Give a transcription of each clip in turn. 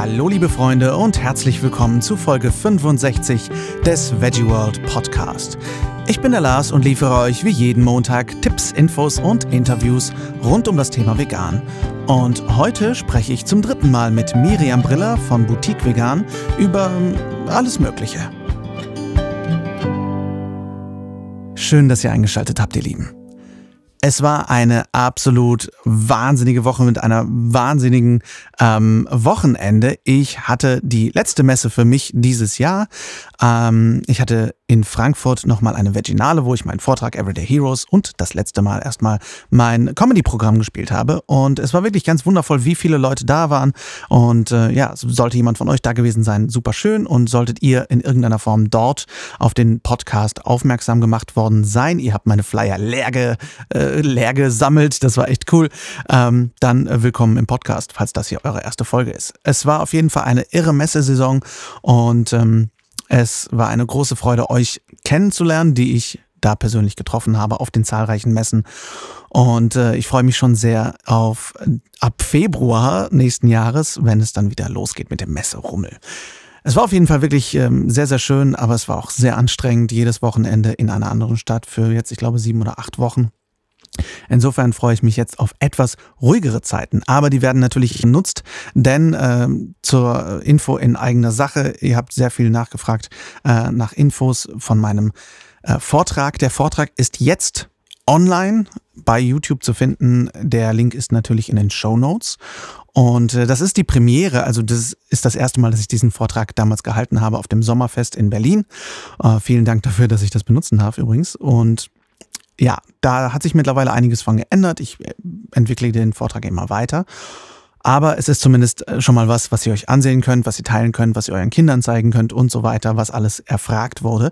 Hallo liebe Freunde und herzlich willkommen zu Folge 65 des Veggie World Podcast. Ich bin der Lars und liefere euch wie jeden Montag Tipps, Infos und Interviews rund um das Thema Vegan. Und heute spreche ich zum dritten Mal mit Miriam Briller von Boutique Vegan über alles Mögliche. Schön, dass ihr eingeschaltet habt, ihr Lieben. Es war eine absolut wahnsinnige Woche mit einer wahnsinnigen ähm, Wochenende. Ich hatte die letzte Messe für mich dieses Jahr. Ähm, ich hatte in Frankfurt nochmal eine Veginale, wo ich meinen Vortrag Everyday Heroes und das letzte Mal erstmal mein Comedy-Programm gespielt habe. Und es war wirklich ganz wundervoll, wie viele Leute da waren. Und äh, ja, sollte jemand von euch da gewesen sein, super schön. Und solltet ihr in irgendeiner Form dort auf den Podcast aufmerksam gemacht worden sein, ihr habt meine Flyer leer, ge, äh, leer gesammelt, das war echt cool, ähm, dann äh, willkommen im Podcast, falls das hier eure erste Folge ist. Es war auf jeden Fall eine irre Messesaison und ähm, es war eine große Freude, euch kennenzulernen, die ich da persönlich getroffen habe auf den zahlreichen Messen. Und äh, ich freue mich schon sehr auf äh, ab Februar nächsten Jahres, wenn es dann wieder losgeht mit dem Messerummel. Es war auf jeden Fall wirklich ähm, sehr, sehr schön, aber es war auch sehr anstrengend, jedes Wochenende in einer anderen Stadt für jetzt, ich glaube, sieben oder acht Wochen. Insofern freue ich mich jetzt auf etwas ruhigere Zeiten, aber die werden natürlich genutzt, denn äh, zur Info in eigener Sache, ihr habt sehr viel nachgefragt äh, nach Infos von meinem äh, Vortrag. Der Vortrag ist jetzt online bei YouTube zu finden. Der Link ist natürlich in den Show Notes. Und äh, das ist die Premiere, also das ist das erste Mal, dass ich diesen Vortrag damals gehalten habe auf dem Sommerfest in Berlin. Äh, vielen Dank dafür, dass ich das benutzen darf übrigens. Und ja, da hat sich mittlerweile einiges von geändert. Ich äh, entwickle den Vortrag immer weiter. Aber es ist zumindest äh, schon mal was, was ihr euch ansehen könnt, was ihr teilen könnt, was ihr euren Kindern zeigen könnt und so weiter, was alles erfragt wurde.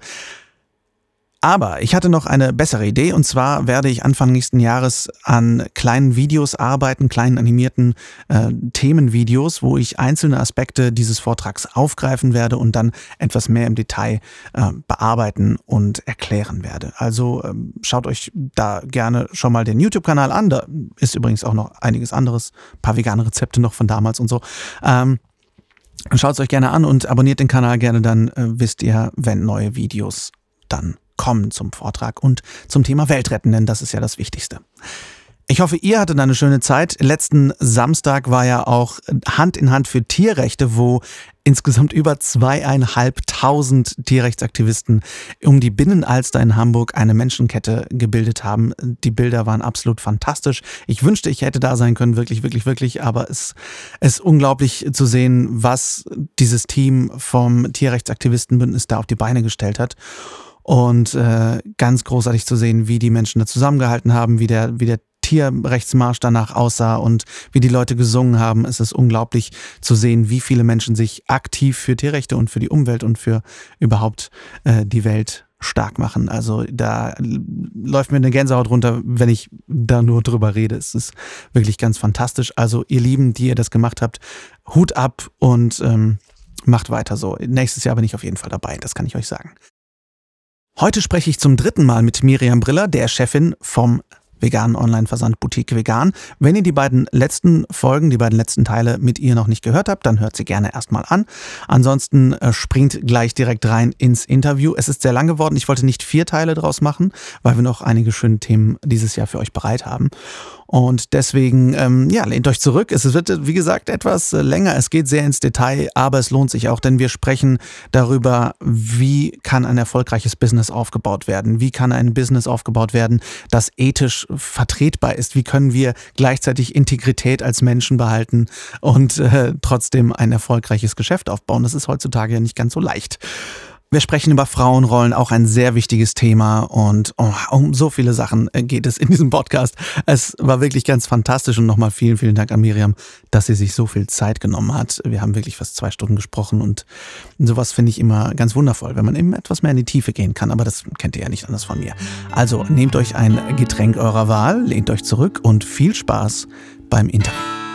Aber ich hatte noch eine bessere Idee und zwar werde ich Anfang nächsten Jahres an kleinen Videos arbeiten, kleinen animierten äh, Themenvideos, wo ich einzelne Aspekte dieses Vortrags aufgreifen werde und dann etwas mehr im Detail äh, bearbeiten und erklären werde. Also ähm, schaut euch da gerne schon mal den YouTube-Kanal an. Da ist übrigens auch noch einiges anderes, ein paar vegane Rezepte noch von damals und so. Ähm, Schaut es euch gerne an und abonniert den Kanal gerne, dann äh, wisst ihr, wenn neue Videos dann kommen zum Vortrag und zum Thema Weltretten, denn das ist ja das Wichtigste. Ich hoffe, ihr hattet eine schöne Zeit. Letzten Samstag war ja auch Hand in Hand für Tierrechte, wo insgesamt über zweieinhalbtausend Tierrechtsaktivisten um die Binnenalster in Hamburg eine Menschenkette gebildet haben. Die Bilder waren absolut fantastisch. Ich wünschte, ich hätte da sein können, wirklich, wirklich, wirklich. Aber es ist unglaublich zu sehen, was dieses Team vom Tierrechtsaktivistenbündnis da auf die Beine gestellt hat. Und äh, ganz großartig zu sehen, wie die Menschen da zusammengehalten haben, wie der, wie der Tierrechtsmarsch danach aussah und wie die Leute gesungen haben. Es ist unglaublich zu sehen, wie viele Menschen sich aktiv für Tierrechte und für die Umwelt und für überhaupt äh, die Welt stark machen. Also da läuft mir eine Gänsehaut runter, wenn ich da nur drüber rede. Es ist wirklich ganz fantastisch. Also ihr Lieben, die ihr das gemacht habt, Hut ab und ähm, macht weiter so. Nächstes Jahr bin ich auf jeden Fall dabei, das kann ich euch sagen. Heute spreche ich zum dritten Mal mit Miriam Briller, der Chefin vom veganen Online-Versand Boutique Vegan. Wenn ihr die beiden letzten Folgen, die beiden letzten Teile mit ihr noch nicht gehört habt, dann hört sie gerne erstmal an. Ansonsten äh, springt gleich direkt rein ins Interview. Es ist sehr lang geworden. Ich wollte nicht vier Teile draus machen, weil wir noch einige schöne Themen dieses Jahr für euch bereit haben. Und deswegen, ähm, ja, lehnt euch zurück. Es wird, wie gesagt, etwas äh, länger. Es geht sehr ins Detail, aber es lohnt sich auch, denn wir sprechen darüber, wie kann ein erfolgreiches Business aufgebaut werden? Wie kann ein Business aufgebaut werden, das ethisch vertretbar ist? Wie können wir gleichzeitig Integrität als Menschen behalten und äh, trotzdem ein erfolgreiches Geschäft aufbauen? Das ist heutzutage ja nicht ganz so leicht. Wir sprechen über Frauenrollen, auch ein sehr wichtiges Thema und oh, um so viele Sachen äh, geht es in diesem Podcast. Es war wirklich ganz fantastisch und nochmal vielen, vielen Dank an Miriam, dass sie sich so viel Zeit genommen hat. Wir haben wirklich fast zwei Stunden gesprochen und sowas finde ich immer ganz wundervoll, wenn man eben etwas mehr in die Tiefe gehen kann, aber das kennt ihr ja nicht anders von mir. Also nehmt euch ein Getränk eurer Wahl, lehnt euch zurück und viel Spaß beim Interview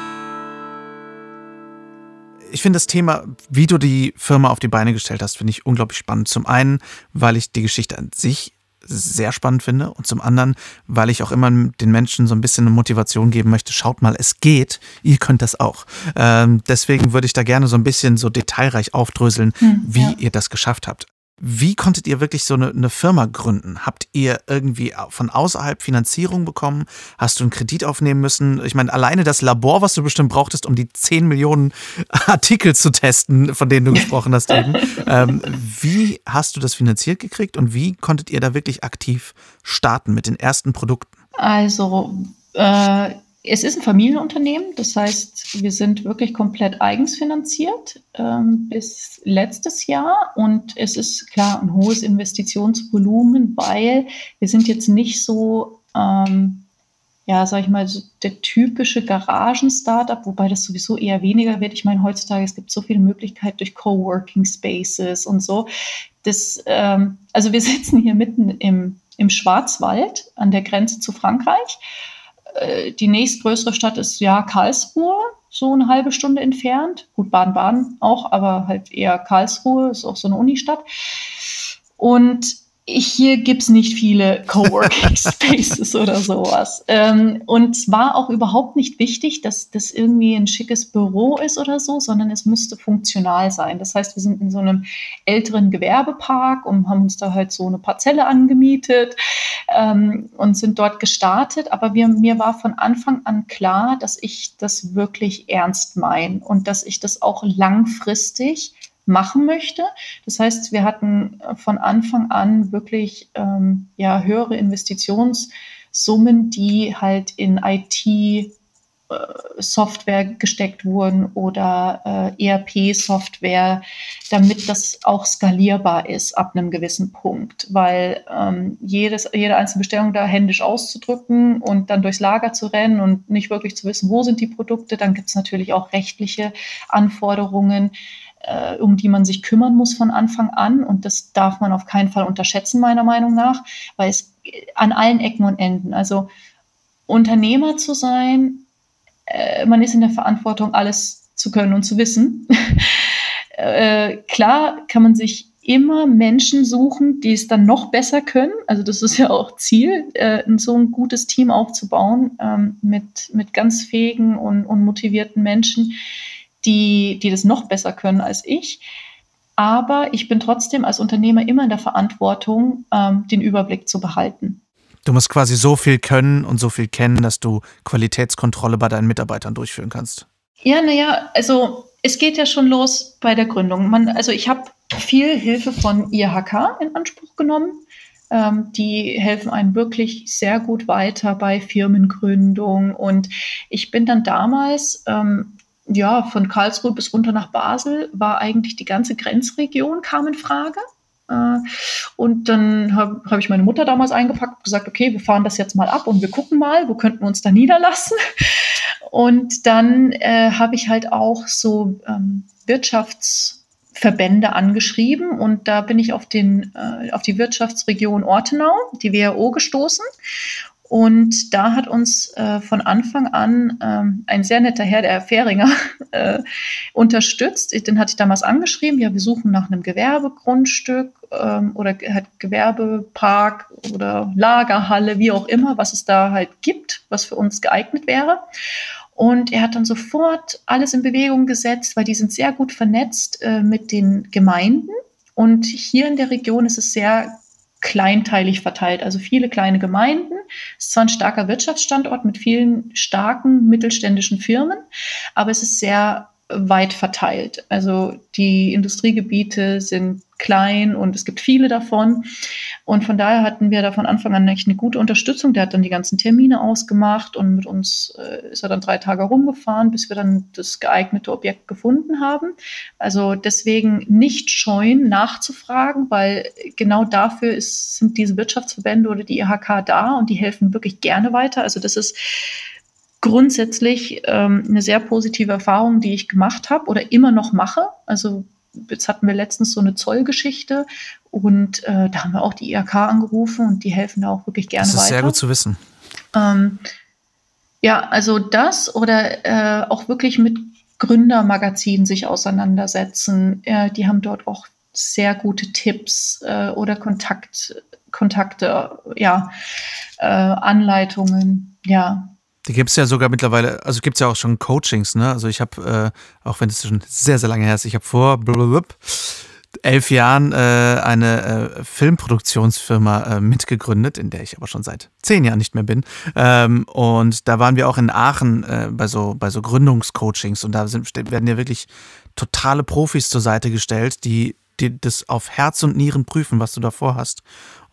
ich finde das Thema, wie du die Firma auf die Beine gestellt hast, finde ich unglaublich spannend. Zum einen, weil ich die Geschichte an sich sehr spannend finde und zum anderen, weil ich auch immer den Menschen so ein bisschen eine Motivation geben möchte. Schaut mal, es geht, ihr könnt das auch. Ähm, deswegen würde ich da gerne so ein bisschen so detailreich aufdröseln, hm, wie ja. ihr das geschafft habt. Wie konntet ihr wirklich so eine, eine, Firma gründen? Habt ihr irgendwie von außerhalb Finanzierung bekommen? Hast du einen Kredit aufnehmen müssen? Ich meine, alleine das Labor, was du bestimmt brauchtest, um die 10 Millionen Artikel zu testen, von denen du gesprochen hast eben. Ähm, wie hast du das finanziert gekriegt und wie konntet ihr da wirklich aktiv starten mit den ersten Produkten? Also, äh, es ist ein Familienunternehmen, das heißt, wir sind wirklich komplett eigens finanziert ähm, bis letztes Jahr und es ist klar ein hohes Investitionsvolumen, weil wir sind jetzt nicht so, ähm, ja, sag ich mal, so der typische Garagen-Startup, wobei das sowieso eher weniger wird. Ich meine, heutzutage es gibt so viele Möglichkeiten durch Coworking Spaces und so. Das, ähm, also wir sitzen hier mitten im, im Schwarzwald an der Grenze zu Frankreich äh, die nächstgrößere Stadt ist ja Karlsruhe, so eine halbe Stunde entfernt. Gut, Baden-Baden auch, aber halt eher Karlsruhe, ist auch so eine Unistadt. Und hier gibt es nicht viele Coworking Spaces oder sowas. Ähm, und es war auch überhaupt nicht wichtig, dass das irgendwie ein schickes Büro ist oder so, sondern es musste funktional sein. Das heißt, wir sind in so einem älteren Gewerbepark und haben uns da halt so eine Parzelle angemietet ähm, und sind dort gestartet. Aber wir, mir war von Anfang an klar, dass ich das wirklich ernst meine und dass ich das auch langfristig machen möchte. Das heißt, wir hatten äh, von Anfang an wirklich ähm, ja, höhere Investitionssummen, die halt in IT Software gesteckt wurden oder äh, ERP-Software, damit das auch skalierbar ist ab einem gewissen Punkt, weil ähm, jedes, jede einzelne Bestellung da händisch auszudrücken und dann durchs Lager zu rennen und nicht wirklich zu wissen, wo sind die Produkte, dann gibt es natürlich auch rechtliche Anforderungen, äh, um die man sich kümmern muss von Anfang an. Und das darf man auf keinen Fall unterschätzen, meiner Meinung nach, weil es an allen Ecken und Enden, also Unternehmer zu sein, äh, man ist in der Verantwortung, alles zu können und zu wissen. äh, klar kann man sich immer Menschen suchen, die es dann noch besser können. Also das ist ja auch Ziel, äh, so ein gutes Team aufzubauen ähm, mit, mit ganz fähigen und, und motivierten Menschen, die, die das noch besser können als ich. Aber ich bin trotzdem als Unternehmer immer in der Verantwortung, ähm, den Überblick zu behalten. Du musst quasi so viel können und so viel kennen, dass du Qualitätskontrolle bei deinen Mitarbeitern durchführen kannst. Ja, naja, also es geht ja schon los bei der Gründung. Man, also ich habe viel Hilfe von IHK in Anspruch genommen. Ähm, die helfen einem wirklich sehr gut weiter bei Firmengründung. Und ich bin dann damals ähm, ja, von Karlsruhe bis runter nach Basel war eigentlich die ganze Grenzregion kam in Frage. Äh, und dann habe hab ich meine Mutter damals eingepackt und gesagt, okay, wir fahren das jetzt mal ab und wir gucken mal, wo könnten wir uns da niederlassen. Und dann äh, habe ich halt auch so ähm, Wirtschaftsverbände angeschrieben und da bin ich auf, den, äh, auf die Wirtschaftsregion Ortenau, die WHO, gestoßen. Und da hat uns äh, von Anfang an ähm, ein sehr netter Herr, der Fähringer, äh, unterstützt. Den hatte ich damals angeschrieben, ja, wir suchen nach einem Gewerbegrundstück ähm, oder halt Gewerbepark oder Lagerhalle, wie auch immer, was es da halt gibt, was für uns geeignet wäre. Und er hat dann sofort alles in Bewegung gesetzt, weil die sind sehr gut vernetzt äh, mit den Gemeinden. Und hier in der Region ist es sehr kleinteilig verteilt, also viele kleine Gemeinden. Es ist zwar ein starker Wirtschaftsstandort mit vielen starken mittelständischen Firmen, aber es ist sehr weit verteilt. Also die Industriegebiete sind klein und es gibt viele davon. Und von daher hatten wir da von Anfang an echt eine gute Unterstützung. Der hat dann die ganzen Termine ausgemacht und mit uns äh, ist er dann drei Tage rumgefahren, bis wir dann das geeignete Objekt gefunden haben. Also deswegen nicht scheuen, nachzufragen, weil genau dafür ist, sind diese Wirtschaftsverbände oder die IHK da und die helfen wirklich gerne weiter. Also das ist grundsätzlich ähm, eine sehr positive Erfahrung, die ich gemacht habe oder immer noch mache. Also jetzt hatten wir letztens so eine Zollgeschichte und äh, da haben wir auch die IRK angerufen und die helfen da auch wirklich gerne weiter. Das ist weiter. sehr gut zu wissen. Ähm, ja, also das oder äh, auch wirklich mit Gründermagazinen sich auseinandersetzen. Äh, die haben dort auch sehr gute Tipps äh, oder Kontakt Kontakte, ja, äh, Anleitungen, ja. Die gibt es ja sogar mittlerweile, also gibt es ja auch schon Coachings, ne? Also ich habe, äh, auch wenn es schon sehr, sehr lange her ist, ich habe vor blablabla, elf Jahren äh, eine äh, Filmproduktionsfirma äh, mitgegründet, in der ich aber schon seit zehn Jahren nicht mehr bin. Ähm, und da waren wir auch in Aachen äh, bei so bei so Gründungscoachings und da sind, werden ja wirklich totale Profis zur Seite gestellt, die die das auf Herz und Nieren prüfen, was du davor hast.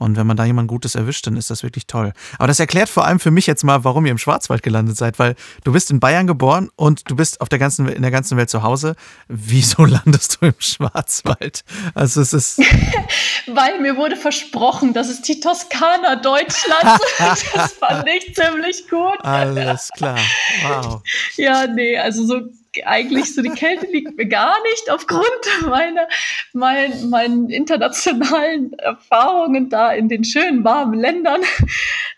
Und wenn man da jemand Gutes erwischt, dann ist das wirklich toll. Aber das erklärt vor allem für mich jetzt mal, warum ihr im Schwarzwald gelandet seid, weil du bist in Bayern geboren und du bist auf der ganzen, in der ganzen Welt zu Hause. Wieso landest du im Schwarzwald? Also es ist. weil mir wurde versprochen, das ist die Toskana Deutschlands. das fand ich ziemlich gut. Alles klar. Wow. Ja, nee, also so eigentlich so die Kälte liegt mir gar nicht aufgrund meiner mein, meinen internationalen Erfahrungen da in den schönen warmen Ländern.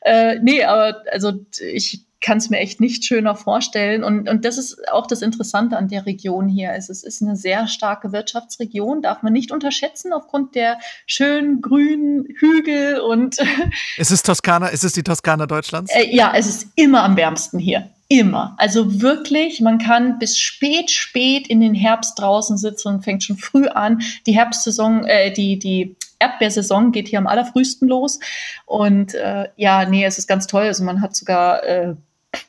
Äh, nee, aber also ich kann es mir echt nicht schöner vorstellen. Und, und das ist auch das Interessante an der Region hier. Es ist eine sehr starke Wirtschaftsregion, darf man nicht unterschätzen aufgrund der schönen grünen Hügel und. Ist es Toskana? Ist es die Toskana Deutschlands? Äh, ja, es ist immer am wärmsten hier. Immer. Also wirklich, man kann bis spät, spät in den Herbst draußen sitzen und fängt schon früh an. Die Herbstsaison, äh, die, die Erdbeersaison geht hier am allerfrühsten los. Und äh, ja, nee, es ist ganz toll. Also man hat sogar äh,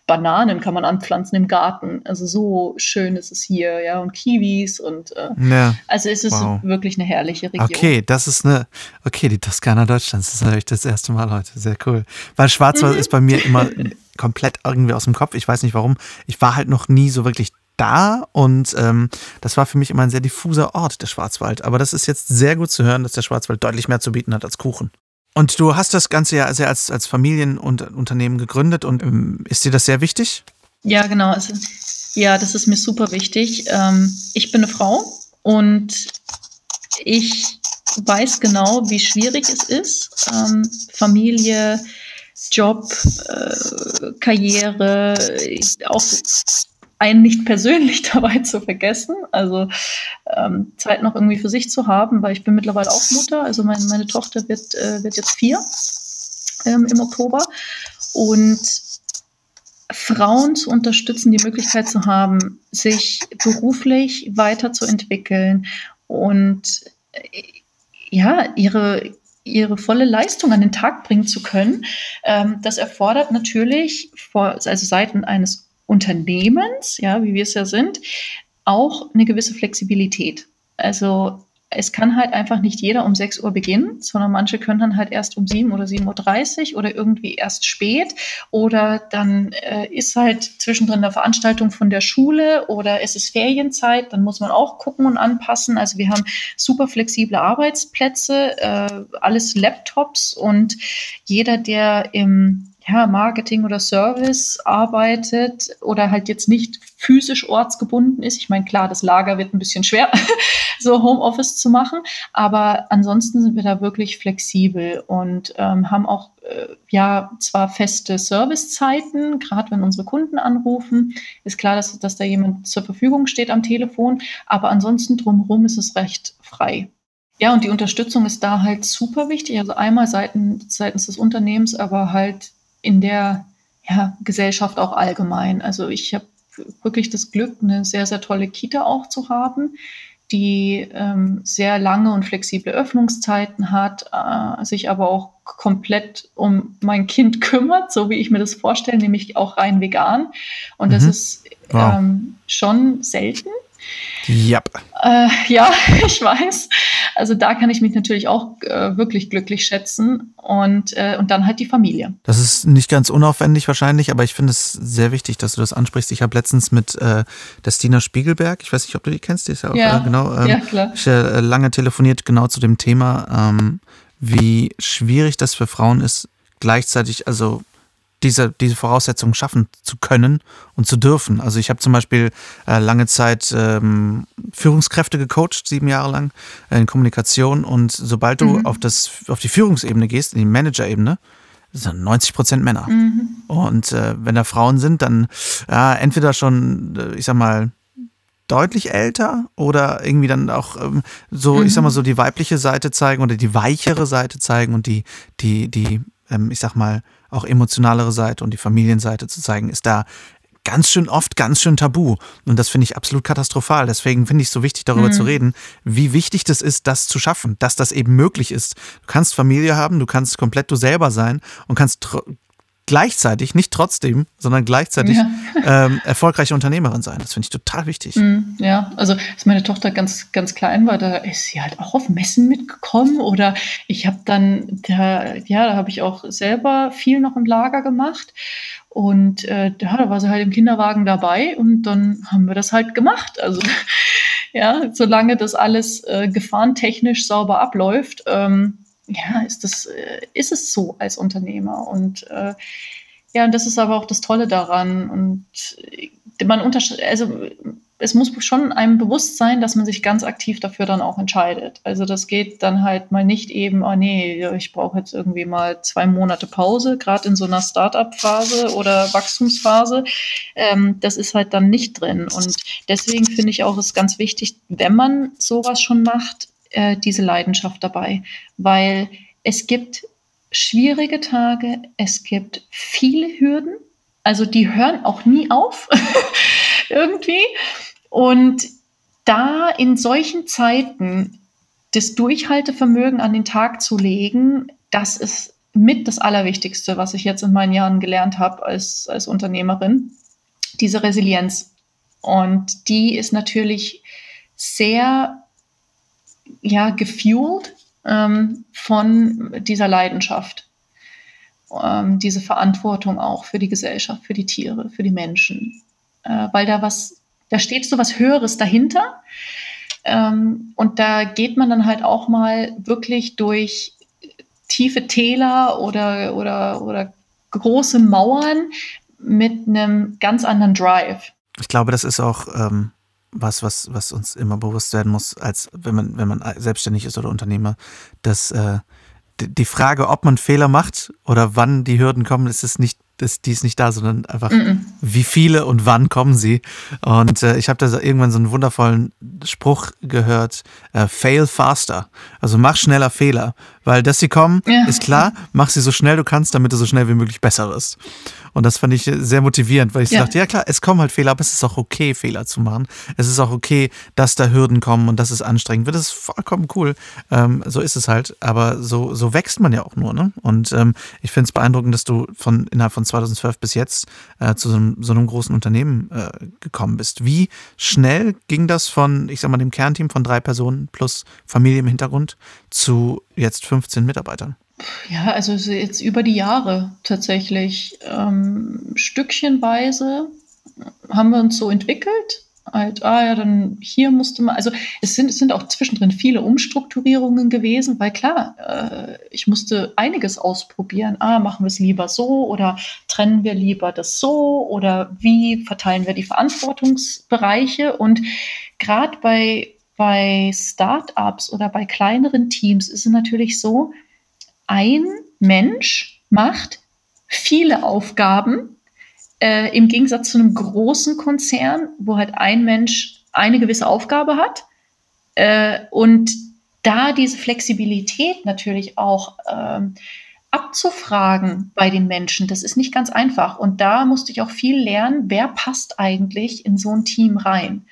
Bananen kann man anpflanzen im Garten. Also so schön ist es hier, ja, und Kiwis und äh, ja, also es ist wow. wirklich eine herrliche Region. Okay, das ist eine, okay, die Toskana Deutschlands, das ist natürlich das erste Mal heute, sehr cool. Weil Schwarzwald mhm. ist bei mir immer komplett irgendwie aus dem Kopf, ich weiß nicht warum. Ich war halt noch nie so wirklich da und ähm, das war für mich immer ein sehr diffuser Ort, der Schwarzwald. Aber das ist jetzt sehr gut zu hören, dass der Schwarzwald deutlich mehr zu bieten hat als Kuchen. Und du hast das Ganze ja sehr als, als Familienunternehmen gegründet und ähm, ist dir das sehr wichtig? Ja, genau. Also, ja, das ist mir super wichtig. Ähm, ich bin eine Frau und ich weiß genau, wie schwierig es ist, ähm, Familie, Job, äh, Karriere, auch einen nicht persönlich dabei zu vergessen, also ähm, Zeit noch irgendwie für sich zu haben, weil ich bin mittlerweile auch Mutter, also mein, meine Tochter wird, äh, wird jetzt vier ähm, im Oktober. Und Frauen zu unterstützen, die Möglichkeit zu haben, sich beruflich weiterzuentwickeln und äh, ja, ihre, ihre volle Leistung an den Tag bringen zu können, ähm, das erfordert natürlich vor, also Seiten eines Unternehmens, ja, wie wir es ja sind, auch eine gewisse Flexibilität. Also es kann halt einfach nicht jeder um 6 Uhr beginnen, sondern manche können dann halt erst um 7 oder 7.30 Uhr oder irgendwie erst spät. Oder dann äh, ist halt zwischendrin eine Veranstaltung von der Schule oder es ist Ferienzeit, dann muss man auch gucken und anpassen. Also wir haben super flexible Arbeitsplätze, äh, alles Laptops und jeder, der im ja, Marketing oder Service arbeitet oder halt jetzt nicht physisch ortsgebunden ist. Ich meine, klar, das Lager wird ein bisschen schwer, so Homeoffice zu machen, aber ansonsten sind wir da wirklich flexibel und ähm, haben auch äh, ja zwar feste Servicezeiten, gerade wenn unsere Kunden anrufen, ist klar, dass, dass da jemand zur Verfügung steht am Telefon, aber ansonsten drumherum ist es recht frei. Ja, und die Unterstützung ist da halt super wichtig. Also einmal seitens, seitens des Unternehmens, aber halt in der ja, Gesellschaft auch allgemein. Also ich habe wirklich das Glück, eine sehr, sehr tolle Kita auch zu haben, die ähm, sehr lange und flexible Öffnungszeiten hat, äh, sich aber auch komplett um mein Kind kümmert, so wie ich mir das vorstelle, nämlich auch rein vegan. Und mhm. das ist wow. ähm, schon selten. Yep. Äh, ja, ich weiß. Also da kann ich mich natürlich auch äh, wirklich glücklich schätzen und, äh, und dann halt die Familie. Das ist nicht ganz unaufwendig wahrscheinlich, aber ich finde es sehr wichtig, dass du das ansprichst. Ich habe letztens mit äh, der Stina Spiegelberg, ich weiß nicht, ob du die kennst, die ist ja auch ja, äh, genau, ähm, ja, klar. Ich, äh, lange telefoniert genau zu dem Thema, ähm, wie schwierig das für Frauen ist, gleichzeitig, also diese, diese Voraussetzungen schaffen zu können und zu dürfen. Also ich habe zum Beispiel äh, lange Zeit ähm, Führungskräfte gecoacht, sieben Jahre lang äh, in Kommunikation. Und sobald du mhm. auf, das, auf die Führungsebene gehst, in die Managerebene, sind 90 Prozent Männer. Mhm. Und äh, wenn da Frauen sind, dann ja, entweder schon, äh, ich sag mal, deutlich älter oder irgendwie dann auch ähm, so, mhm. ich sag mal so die weibliche Seite zeigen oder die weichere Seite zeigen und die, die, die, ähm, ich sag mal, auch emotionalere Seite und die Familienseite zu zeigen, ist da ganz schön oft ganz schön tabu. Und das finde ich absolut katastrophal. Deswegen finde ich es so wichtig, darüber mhm. zu reden, wie wichtig das ist, das zu schaffen, dass das eben möglich ist. Du kannst Familie haben, du kannst komplett du selber sein und kannst gleichzeitig, nicht trotzdem, sondern gleichzeitig ja. ähm, erfolgreiche Unternehmerin sein. Das finde ich total wichtig. Mm, ja, also als meine Tochter ganz, ganz klein war, da ist sie halt auch auf Messen mitgekommen oder ich habe dann, da, ja, da habe ich auch selber viel noch im Lager gemacht und äh, ja, da war sie halt im Kinderwagen dabei und dann haben wir das halt gemacht. Also ja, solange das alles äh, gefahrentechnisch sauber abläuft, ähm, ja, ist das, äh, ist es so als Unternehmer. Und äh, ja, und das ist aber auch das Tolle daran. Und äh, man unterscheidet, also es muss schon einem bewusst sein, dass man sich ganz aktiv dafür dann auch entscheidet. Also das geht dann halt mal nicht eben, oh nee, ich brauche jetzt irgendwie mal zwei Monate Pause, gerade in so einer Startup-Phase oder Wachstumsphase. Ähm, das ist halt dann nicht drin. Und deswegen finde ich auch, es ganz wichtig, wenn man sowas schon macht, äh, diese Leidenschaft dabei, weil es gibt schwierige Tage, es gibt viele Hürden, also die hören auch nie auf irgendwie. Und da in solchen Zeiten das Durchhaltevermögen an den Tag zu legen, das ist mit das Allerwichtigste, was ich jetzt in meinen Jahren gelernt habe als, als Unternehmerin. Diese Resilienz. Und die ist natürlich sehr ja, gefuelt ähm, von dieser Leidenschaft. Ähm, diese Verantwortung auch für die Gesellschaft, für die Tiere, für die Menschen. Äh, weil da was, da steht so was Höheres dahinter. Ähm, und da geht man dann halt auch mal wirklich durch tiefe Täler oder, oder, oder große Mauern mit einem ganz anderen Drive. Ich glaube, das ist auch ähm, was, was, was uns immer bewusst werden muss, als wenn man, wenn man selbstständig ist oder Unternehmer, dass äh, die Frage, ob man Fehler macht oder wann die Hürden kommen, ist es nicht, ist, die ist nicht da, sondern einfach, mm -mm. wie viele und wann kommen sie. Und äh, ich habe da irgendwann so einen wundervollen Spruch gehört, äh, fail faster. Also mach schneller Fehler, weil dass sie kommen, ja. ist klar, mach sie so schnell du kannst, damit du so schnell wie möglich besser wirst. Und das fand ich sehr motivierend, weil ich ja. dachte, ja klar, es kommen halt Fehler, aber es ist auch okay, Fehler zu machen. Es ist auch okay, dass da Hürden kommen und dass es anstrengend wird. Das ist vollkommen cool. Ähm, so ist es halt. Aber so, so wächst man ja auch nur. Ne? Und ähm, ich finde es beeindruckend, dass du von innerhalb von 2012 bis jetzt äh, zu so einem, so einem, großen Unternehmen äh, gekommen bist. Wie schnell ging das von, ich sag mal, dem Kernteam von drei Personen plus Familie im Hintergrund zu jetzt 15 Mitarbeitern? Ja, also jetzt über die Jahre tatsächlich. Ähm, stückchenweise haben wir uns so entwickelt. Halt, ah ja, dann hier musste man, also es sind, es sind auch zwischendrin viele Umstrukturierungen gewesen, weil klar, äh, ich musste einiges ausprobieren. Ah, machen wir es lieber so oder trennen wir lieber das so oder wie verteilen wir die Verantwortungsbereiche? Und gerade bei, bei Startups oder bei kleineren Teams ist es natürlich so, ein Mensch macht viele Aufgaben äh, im Gegensatz zu einem großen Konzern, wo halt ein Mensch eine gewisse Aufgabe hat äh, und da diese Flexibilität natürlich auch ähm, abzufragen bei den Menschen, das ist nicht ganz einfach. Und da musste ich auch viel lernen, wer passt eigentlich in so ein Team rein.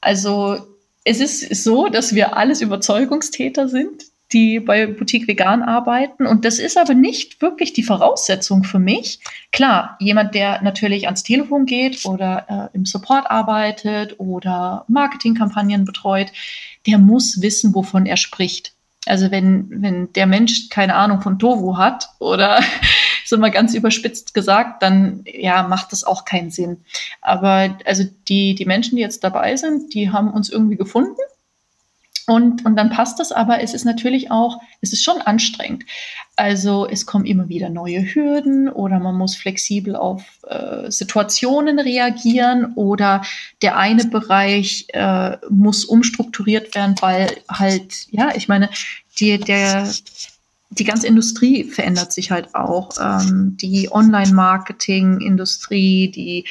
Also es ist so, dass wir alles Überzeugungstäter sind die bei Boutique Vegan arbeiten. Und das ist aber nicht wirklich die Voraussetzung für mich. Klar, jemand, der natürlich ans Telefon geht oder äh, im Support arbeitet oder Marketingkampagnen betreut, der muss wissen, wovon er spricht. Also wenn, wenn der Mensch keine Ahnung von Tovu hat oder so mal ganz überspitzt gesagt, dann ja, macht das auch keinen Sinn. Aber also die, die Menschen, die jetzt dabei sind, die haben uns irgendwie gefunden und, und dann passt das, aber es ist natürlich auch, es ist schon anstrengend. Also es kommen immer wieder neue Hürden oder man muss flexibel auf äh, Situationen reagieren oder der eine Bereich äh, muss umstrukturiert werden, weil halt, ja, ich meine, die, der, die ganze Industrie verändert sich halt auch. Ähm, die Online-Marketing-Industrie, die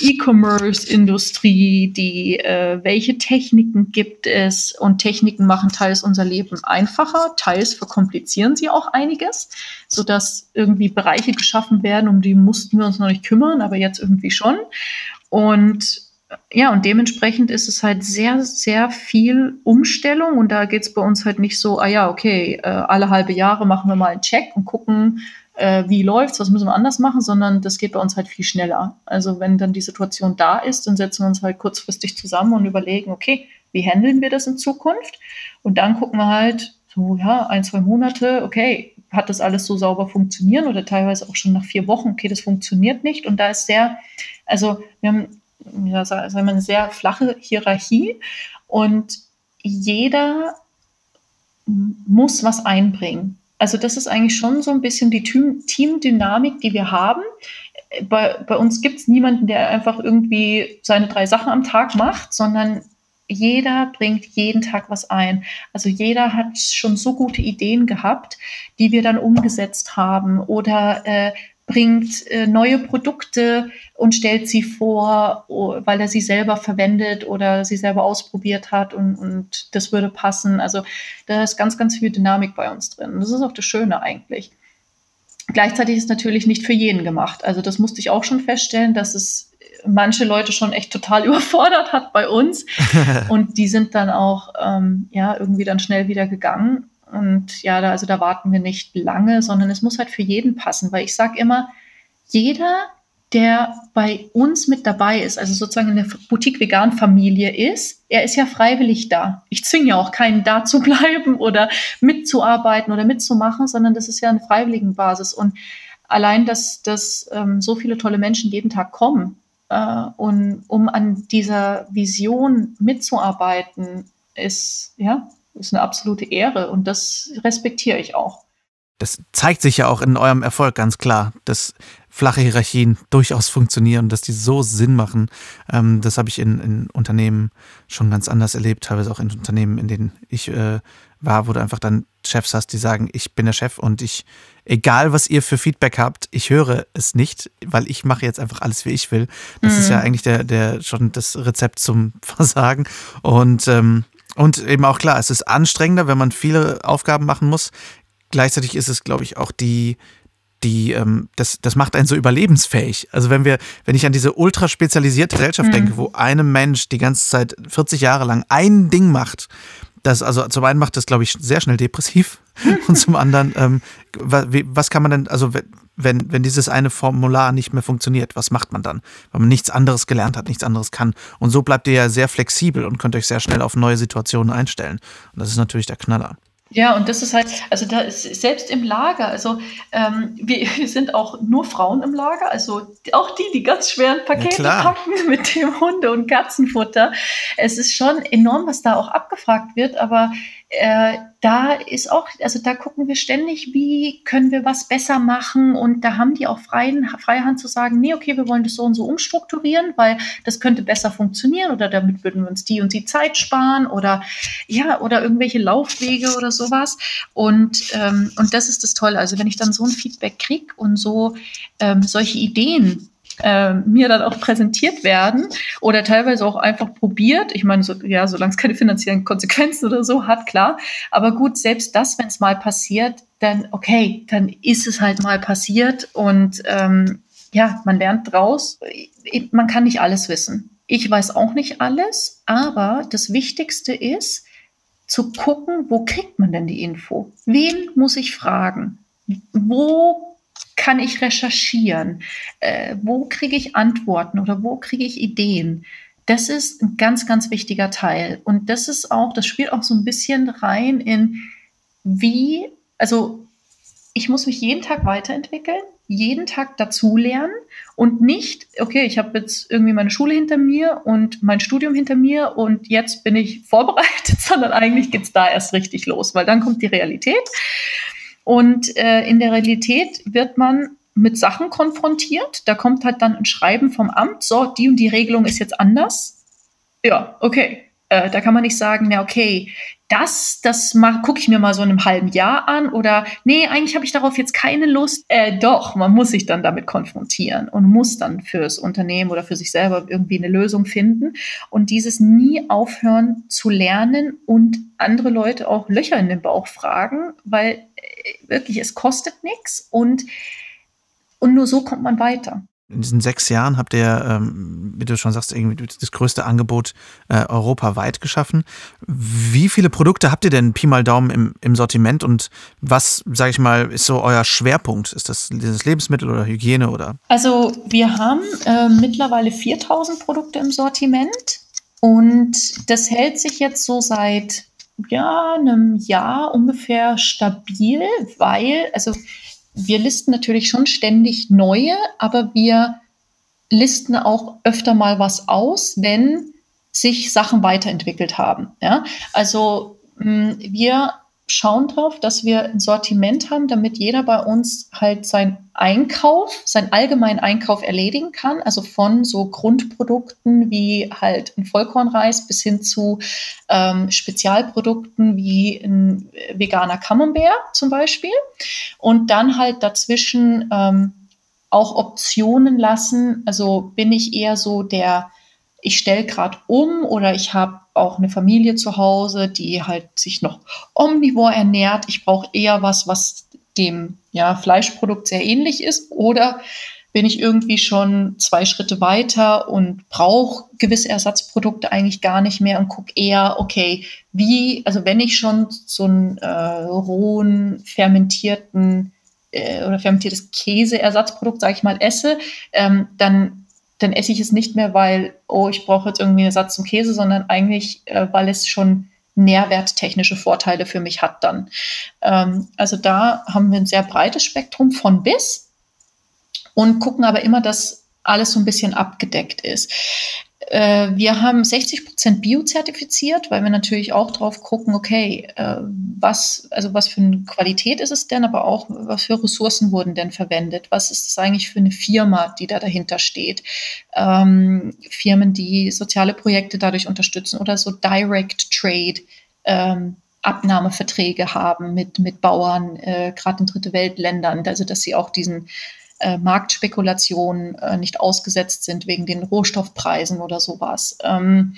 E-Commerce-Industrie, die äh, welche Techniken gibt es und Techniken machen teils unser Leben einfacher, teils verkomplizieren sie auch einiges, sodass irgendwie Bereiche geschaffen werden, um die mussten wir uns noch nicht kümmern, aber jetzt irgendwie schon. Und ja, und dementsprechend ist es halt sehr, sehr viel Umstellung und da geht es bei uns halt nicht so, ah ja, okay, äh, alle halbe Jahre machen wir mal einen Check und gucken, äh, wie läuft's, was müssen wir anders machen, sondern das geht bei uns halt viel schneller. Also wenn dann die Situation da ist, dann setzen wir uns halt kurzfristig zusammen und überlegen, okay, wie handeln wir das in Zukunft? Und dann gucken wir halt so, ja, ein, zwei Monate, okay, hat das alles so sauber funktionieren oder teilweise auch schon nach vier Wochen, okay, das funktioniert nicht. Und da ist sehr, also wir haben ja, sagen wir, eine sehr flache Hierarchie und jeder muss was einbringen. Also das ist eigentlich schon so ein bisschen die Teamdynamik, die wir haben. Bei, bei uns gibt es niemanden, der einfach irgendwie seine drei Sachen am Tag macht, sondern jeder bringt jeden Tag was ein. Also jeder hat schon so gute Ideen gehabt, die wir dann umgesetzt haben oder äh, bringt äh, neue Produkte und stellt sie vor, weil er sie selber verwendet oder sie selber ausprobiert hat und, und das würde passen. Also da ist ganz, ganz viel Dynamik bei uns drin. Das ist auch das Schöne eigentlich. Gleichzeitig ist natürlich nicht für jeden gemacht. Also das musste ich auch schon feststellen, dass es manche Leute schon echt total überfordert hat bei uns. und die sind dann auch ähm, ja irgendwie dann schnell wieder gegangen. Und ja, da, also da warten wir nicht lange, sondern es muss halt für jeden passen, weil ich sage immer, jeder, der bei uns mit dabei ist, also sozusagen in der Boutique-Vegan-Familie ist, er ist ja freiwillig da. Ich zwinge ja auch keinen da zu bleiben oder mitzuarbeiten oder mitzumachen, sondern das ist ja eine freiwilligen Basis. Und allein, dass, dass ähm, so viele tolle Menschen jeden Tag kommen, äh, und um an dieser Vision mitzuarbeiten, ist, ja, ist eine absolute Ehre und das respektiere ich auch. Das zeigt sich ja auch in eurem Erfolg ganz klar, dass flache Hierarchien durchaus funktionieren, dass die so Sinn machen. Ähm, das habe ich in, in, Unternehmen schon ganz anders erlebt, teilweise auch in Unternehmen, in denen ich äh, war, wo du einfach dann Chefs hast, die sagen, ich bin der Chef und ich, egal was ihr für Feedback habt, ich höre es nicht, weil ich mache jetzt einfach alles, wie ich will. Das mhm. ist ja eigentlich der, der schon das Rezept zum Versagen. Und ähm, und eben auch klar, es ist anstrengender, wenn man viele Aufgaben machen muss. Gleichzeitig ist es, glaube ich, auch die, die, ähm, das, das macht einen so überlebensfähig. Also wenn wir, wenn ich an diese ultra spezialisierte Gesellschaft mhm. denke, wo einem Mensch die ganze Zeit 40 Jahre lang ein Ding macht, das, also zum einen macht das, glaube ich, sehr schnell depressiv und zum anderen, ähm, was, was kann man denn, also wenn, wenn dieses eine Formular nicht mehr funktioniert, was macht man dann? Weil man nichts anderes gelernt hat, nichts anderes kann. Und so bleibt ihr ja sehr flexibel und könnt euch sehr schnell auf neue Situationen einstellen. Und das ist natürlich der Knaller. Ja, und das ist halt, also da ist selbst im Lager, also ähm, wir, wir, sind auch nur Frauen im Lager, also auch die, die ganz schweren Pakete packen mit dem Hunde- und Katzenfutter. Es ist schon enorm, was da auch abgefragt wird, aber äh, da ist auch, also da gucken wir ständig, wie können wir was besser machen. Und da haben die auch freien, freie Hand zu sagen, nee, okay, wir wollen das so und so umstrukturieren, weil das könnte besser funktionieren oder damit würden wir uns die und die Zeit sparen oder ja, oder irgendwelche Laufwege oder sowas. Und, ähm, und das ist das Tolle, also wenn ich dann so ein Feedback kriege und so ähm, solche Ideen äh, mir dann auch präsentiert werden oder teilweise auch einfach probiert. Ich meine, so, ja, solange es keine finanziellen Konsequenzen oder so hat, klar. Aber gut, selbst das, wenn es mal passiert, dann okay, dann ist es halt mal passiert und ähm, ja, man lernt draus. Man kann nicht alles wissen. Ich weiß auch nicht alles, aber das Wichtigste ist, zu gucken, wo kriegt man denn die Info? Wen muss ich fragen? Wo kann ich recherchieren? Äh, wo kriege ich Antworten oder wo kriege ich Ideen? Das ist ein ganz, ganz wichtiger Teil. Und das ist auch, das spielt auch so ein bisschen rein in wie, also ich muss mich jeden Tag weiterentwickeln, jeden Tag dazulernen und nicht, okay, ich habe jetzt irgendwie meine Schule hinter mir und mein Studium hinter mir und jetzt bin ich vorbereitet, sondern eigentlich geht es da erst richtig los, weil dann kommt die Realität. Und äh, in der Realität wird man mit Sachen konfrontiert. Da kommt halt dann ein Schreiben vom Amt, so, die und die Regelung ist jetzt anders. Ja, okay. Äh, da kann man nicht sagen, na okay, das, das gucke ich mir mal so in einem halben Jahr an oder nee, eigentlich habe ich darauf jetzt keine Lust. Äh, doch, man muss sich dann damit konfrontieren und muss dann fürs Unternehmen oder für sich selber irgendwie eine Lösung finden und dieses nie aufhören zu lernen und andere Leute auch Löcher in den Bauch fragen, weil wirklich es kostet nichts und und nur so kommt man weiter. In diesen sechs Jahren habt ihr, ähm, wie du schon sagst, irgendwie das größte Angebot äh, europaweit geschaffen. Wie viele Produkte habt ihr denn Pi mal Daumen im, im Sortiment und was, sage ich mal, ist so euer Schwerpunkt? Ist das dieses Lebensmittel oder Hygiene oder? Also wir haben äh, mittlerweile 4000 Produkte im Sortiment und das hält sich jetzt so seit ja, einem Jahr ungefähr stabil, weil, also wir listen natürlich schon ständig neue, aber wir listen auch öfter mal was aus, wenn sich Sachen weiterentwickelt haben. Ja? Also hm, wir schauen drauf, dass wir ein Sortiment haben, damit jeder bei uns halt sein Einkauf, seinen allgemeinen Einkauf erledigen kann. Also von so Grundprodukten wie halt ein Vollkornreis bis hin zu ähm, Spezialprodukten wie ein veganer Camembert zum Beispiel. Und dann halt dazwischen ähm, auch Optionen lassen. Also bin ich eher so der ich stelle gerade um oder ich habe auch eine Familie zu Hause, die halt sich noch omnivor ernährt. Ich brauche eher was, was dem ja, Fleischprodukt sehr ähnlich ist. Oder bin ich irgendwie schon zwei Schritte weiter und brauche gewisse Ersatzprodukte eigentlich gar nicht mehr und gucke eher, okay, wie, also wenn ich schon so einen äh, rohen, fermentierten äh, oder fermentiertes Käseersatzprodukt, sage ich mal, esse, ähm, dann dann esse ich es nicht mehr, weil, oh, ich brauche jetzt irgendwie einen Ersatz zum Käse, sondern eigentlich, äh, weil es schon nährwerttechnische Vorteile für mich hat dann. Ähm, also da haben wir ein sehr breites Spektrum von bis und gucken aber immer, dass alles so ein bisschen abgedeckt ist. Äh, wir haben 60 Prozent biozertifiziert, weil wir natürlich auch drauf gucken, okay, äh, was, also was für eine Qualität ist es denn, aber auch was für Ressourcen wurden denn verwendet? Was ist das eigentlich für eine Firma, die da dahinter steht? Ähm, Firmen, die soziale Projekte dadurch unterstützen oder so Direct Trade. Ähm, Abnahmeverträge haben mit, mit Bauern, äh, gerade in Dritte Weltländern, also dass sie auch diesen äh, Marktspekulationen äh, nicht ausgesetzt sind wegen den Rohstoffpreisen oder sowas. Ähm,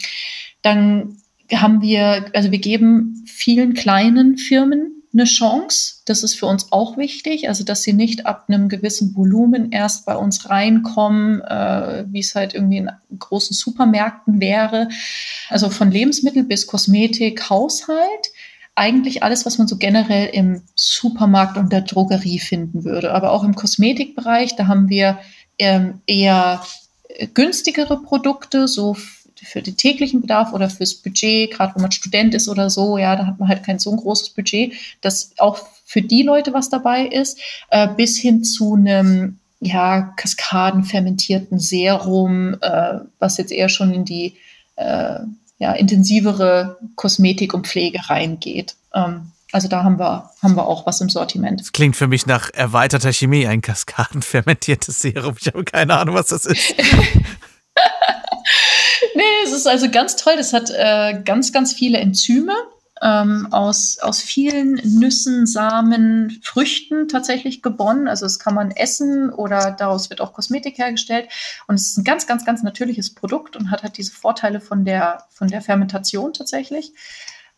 dann haben wir, also wir geben vielen kleinen Firmen eine Chance. Das ist für uns auch wichtig, also dass sie nicht ab einem gewissen Volumen erst bei uns reinkommen, äh, wie es halt irgendwie in großen Supermärkten wäre. Also von Lebensmittel bis Kosmetik, Haushalt eigentlich alles, was man so generell im Supermarkt und der Drogerie finden würde. Aber auch im Kosmetikbereich, da haben wir ähm, eher äh, günstigere Produkte, so für den täglichen Bedarf oder fürs Budget, gerade wenn man Student ist oder so, ja, da hat man halt kein so ein großes Budget, dass auch für die Leute was dabei ist, äh, bis hin zu einem ja, kaskadenfermentierten Serum, äh, was jetzt eher schon in die äh, ja, intensivere Kosmetik und Pflege reingeht. Ähm, also da haben wir, haben wir auch was im Sortiment. Das klingt für mich nach erweiterter Chemie, ein kaskadenfermentiertes Serum. Ich habe keine Ahnung, was das ist. nee, es ist also ganz toll. Das hat äh, ganz, ganz viele Enzyme ähm, aus, aus vielen Nüssen, Samen, Früchten tatsächlich gewonnen. Also das kann man essen oder daraus wird auch Kosmetik hergestellt. Und es ist ein ganz, ganz, ganz natürliches Produkt und hat halt diese Vorteile von der, von der Fermentation tatsächlich.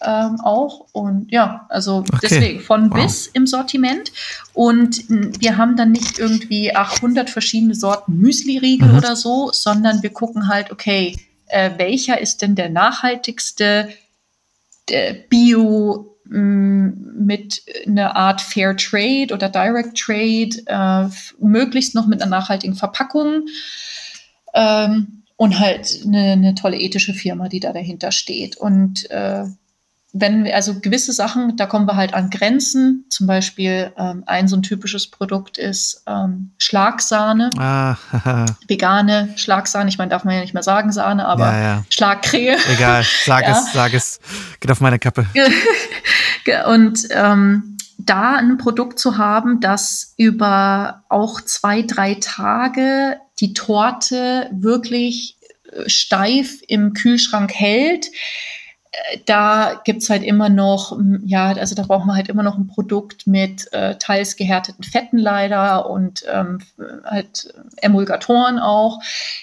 Ähm, auch. Und ja, also okay. deswegen von wow. bis im Sortiment. Und wir haben dann nicht irgendwie 800 verschiedene Sorten Müsli-Riegel mhm. oder so, sondern wir gucken halt, okay, äh, welcher ist denn der nachhaltigste, Bio mm, mit einer Art Fair Trade oder Direct Trade, äh, möglichst noch mit einer nachhaltigen Verpackung ähm, und halt eine, eine, tolle ethische Firma, die da dahinter steht. Und äh, wenn wir also gewisse Sachen, da kommen wir halt an Grenzen. Zum Beispiel ähm, ein so ein typisches Produkt ist ähm, Schlagsahne. Ah, Vegane Schlagsahne. Ich meine, darf man ja nicht mehr sagen Sahne, aber ja, ja. Schlagkrähe. Egal, sag ja. es, sag es. Geht auf meine Kappe. Und ähm, da ein Produkt zu haben, das über auch zwei, drei Tage die Torte wirklich äh, steif im Kühlschrank hält, da gibt's halt immer noch, ja, also da braucht man halt immer noch ein Produkt mit äh, teils gehärteten Fetten leider und ähm, halt Emulgatoren auch,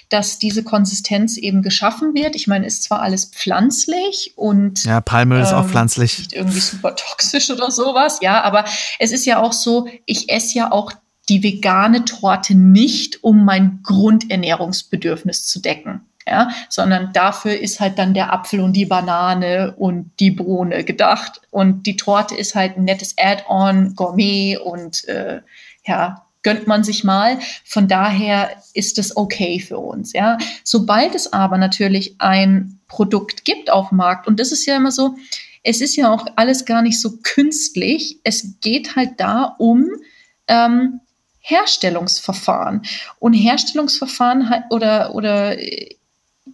dass diese Konsistenz eben geschaffen wird. Ich meine, ist zwar alles pflanzlich und ja, Palmöl ähm, ist auch ähm, pflanzlich. Nicht irgendwie super toxisch oder sowas, ja, aber es ist ja auch so, ich esse ja auch die vegane Torte nicht, um mein Grundernährungsbedürfnis zu decken ja, sondern dafür ist halt dann der Apfel und die Banane und die Bohne gedacht. Und die Torte ist halt ein nettes Add-on, Gourmet und äh, ja, gönnt man sich mal. Von daher ist es okay für uns. Ja, sobald es aber natürlich ein Produkt gibt auf dem Markt und das ist ja immer so, es ist ja auch alles gar nicht so künstlich. Es geht halt da um ähm, Herstellungsverfahren und Herstellungsverfahren oder oder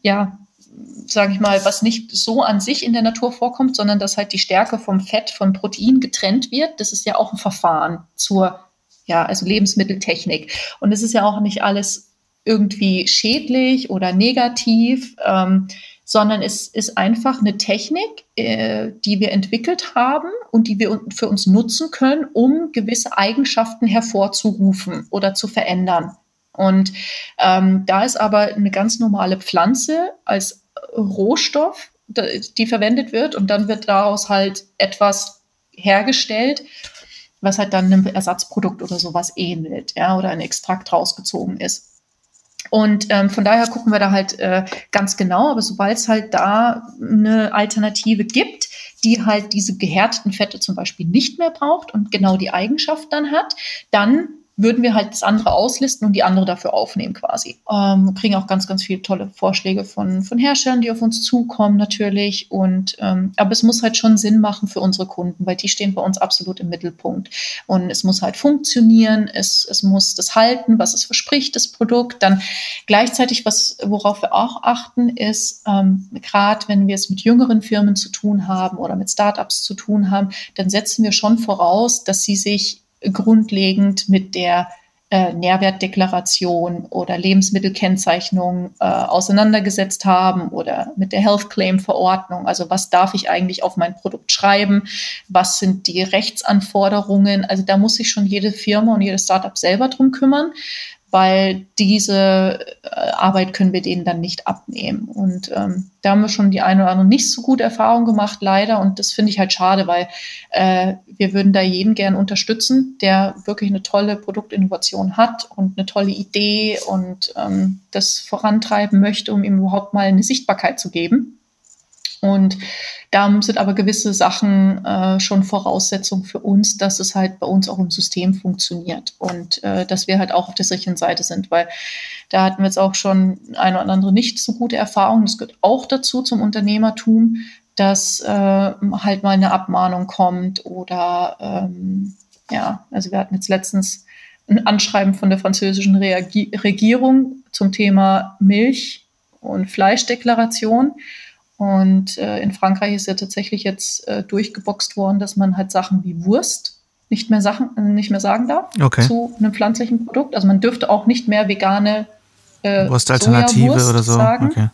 ja, sage ich mal, was nicht so an sich in der Natur vorkommt, sondern dass halt die Stärke vom Fett, vom Protein getrennt wird. Das ist ja auch ein Verfahren zur, ja, also Lebensmitteltechnik. Und es ist ja auch nicht alles irgendwie schädlich oder negativ, ähm, sondern es ist einfach eine Technik, äh, die wir entwickelt haben und die wir für uns nutzen können, um gewisse Eigenschaften hervorzurufen oder zu verändern. Und ähm, da ist aber eine ganz normale Pflanze als Rohstoff, die verwendet wird und dann wird daraus halt etwas hergestellt, was halt dann einem Ersatzprodukt oder sowas ähnelt, ja, oder ein Extrakt rausgezogen ist. Und ähm, von daher gucken wir da halt äh, ganz genau, aber sobald es halt da eine Alternative gibt, die halt diese gehärteten Fette zum Beispiel nicht mehr braucht und genau die Eigenschaft dann hat, dann würden wir halt das andere auslisten und die andere dafür aufnehmen quasi. Ähm, kriegen auch ganz, ganz viele tolle Vorschläge von, von Herstellern, die auf uns zukommen natürlich. Und ähm, aber es muss halt schon Sinn machen für unsere Kunden, weil die stehen bei uns absolut im Mittelpunkt. Und es muss halt funktionieren, es, es muss das halten, was es verspricht, das Produkt. Dann gleichzeitig, was, worauf wir auch achten, ist, ähm, gerade wenn wir es mit jüngeren Firmen zu tun haben oder mit Startups zu tun haben, dann setzen wir schon voraus, dass sie sich grundlegend mit der äh, Nährwertdeklaration oder Lebensmittelkennzeichnung äh, auseinandergesetzt haben oder mit der Health Claim Verordnung. Also was darf ich eigentlich auf mein Produkt schreiben? Was sind die Rechtsanforderungen? Also da muss sich schon jede Firma und jedes Startup selber drum kümmern weil diese äh, Arbeit können wir denen dann nicht abnehmen. Und ähm, da haben wir schon die eine oder andere nicht so gute Erfahrung gemacht, leider. Und das finde ich halt schade, weil äh, wir würden da jeden gern unterstützen, der wirklich eine tolle Produktinnovation hat und eine tolle Idee und ähm, das vorantreiben möchte, um ihm überhaupt mal eine Sichtbarkeit zu geben. Und da sind aber gewisse Sachen äh, schon Voraussetzung für uns, dass es halt bei uns auch im System funktioniert und äh, dass wir halt auch auf der sicheren Seite sind, weil da hatten wir jetzt auch schon eine oder andere nicht so gute Erfahrung. Das gehört auch dazu zum Unternehmertum, dass äh, halt mal eine Abmahnung kommt oder ähm, ja, also wir hatten jetzt letztens ein Anschreiben von der französischen Reagi Regierung zum Thema Milch und Fleischdeklaration. Und äh, in Frankreich ist ja tatsächlich jetzt äh, durchgeboxt worden, dass man halt Sachen wie Wurst nicht mehr, Sachen, äh, nicht mehr sagen darf okay. zu einem pflanzlichen Produkt. Also man dürfte auch nicht mehr vegane äh, Wurstalternative oder so. Sagen. Okay.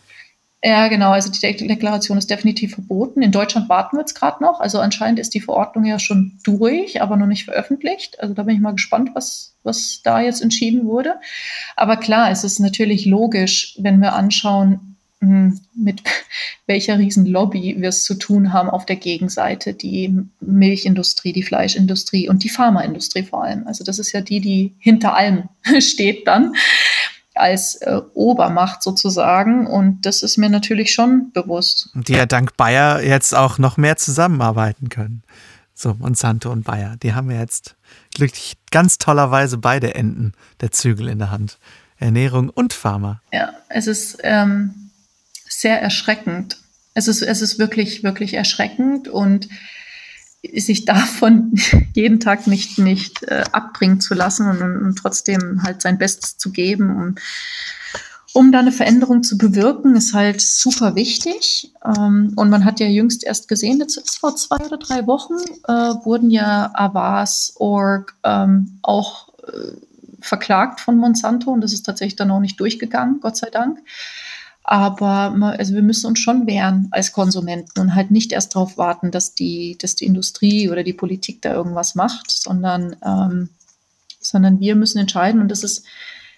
Ja, genau. Also die Deklaration ist definitiv verboten. In Deutschland warten wir jetzt gerade noch. Also anscheinend ist die Verordnung ja schon durch, aber noch nicht veröffentlicht. Also da bin ich mal gespannt, was, was da jetzt entschieden wurde. Aber klar, es ist natürlich logisch, wenn wir anschauen, mit welcher Riesenlobby wir es zu tun haben auf der Gegenseite, die Milchindustrie, die Fleischindustrie und die Pharmaindustrie vor allem. Also das ist ja die, die hinter allem steht dann als äh, Obermacht sozusagen. Und das ist mir natürlich schon bewusst. Die ja dank Bayer jetzt auch noch mehr zusammenarbeiten können. So, Monsanto und Bayer. Die haben ja jetzt glücklich ganz tollerweise beide Enden der Zügel in der Hand. Ernährung und Pharma. Ja, es ist ähm, sehr erschreckend. Es ist, es ist wirklich, wirklich erschreckend und sich davon jeden Tag nicht, nicht äh, abbringen zu lassen und, und, trotzdem halt sein Bestes zu geben, um, um da eine Veränderung zu bewirken, ist halt super wichtig. Ähm, und man hat ja jüngst erst gesehen, jetzt ist vor zwei oder drei Wochen, äh, wurden ja Avas.org ähm, auch äh, verklagt von Monsanto und das ist tatsächlich dann auch nicht durchgegangen, Gott sei Dank. Aber also wir müssen uns schon wehren als Konsumenten und halt nicht erst darauf warten, dass die, dass die Industrie oder die Politik da irgendwas macht, sondern, ähm, sondern wir müssen entscheiden und das ist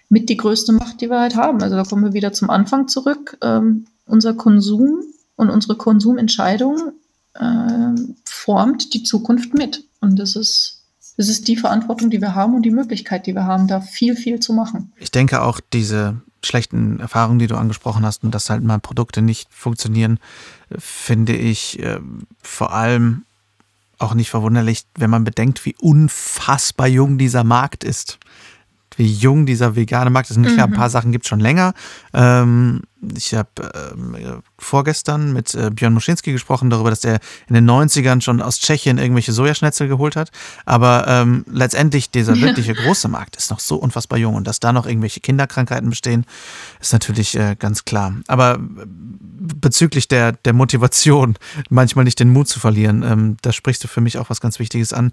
mit die größte Macht, die wir halt haben. Also da kommen wir wieder zum Anfang zurück. Ähm, unser Konsum und unsere Konsumentscheidung äh, formt die Zukunft mit. Und das ist, das ist die Verantwortung, die wir haben und die Möglichkeit, die wir haben, da viel, viel zu machen. Ich denke auch diese schlechten Erfahrungen, die du angesprochen hast und dass halt mal Produkte nicht funktionieren, finde ich äh, vor allem auch nicht verwunderlich, wenn man bedenkt, wie unfassbar jung dieser Markt ist. Wie jung dieser vegane Markt ist. Und klar, mhm. ein paar Sachen gibt es schon länger. Ähm, ich habe äh, vorgestern mit äh, Björn Muschinski gesprochen darüber, dass der in den 90ern schon aus Tschechien irgendwelche Sojaschnetzel geholt hat. Aber ähm, letztendlich dieser wirkliche große Markt ist noch so unfassbar jung und dass da noch irgendwelche Kinderkrankheiten bestehen, ist natürlich äh, ganz klar. Aber bezüglich der, der Motivation, manchmal nicht den Mut zu verlieren, ähm, da sprichst du für mich auch was ganz Wichtiges an.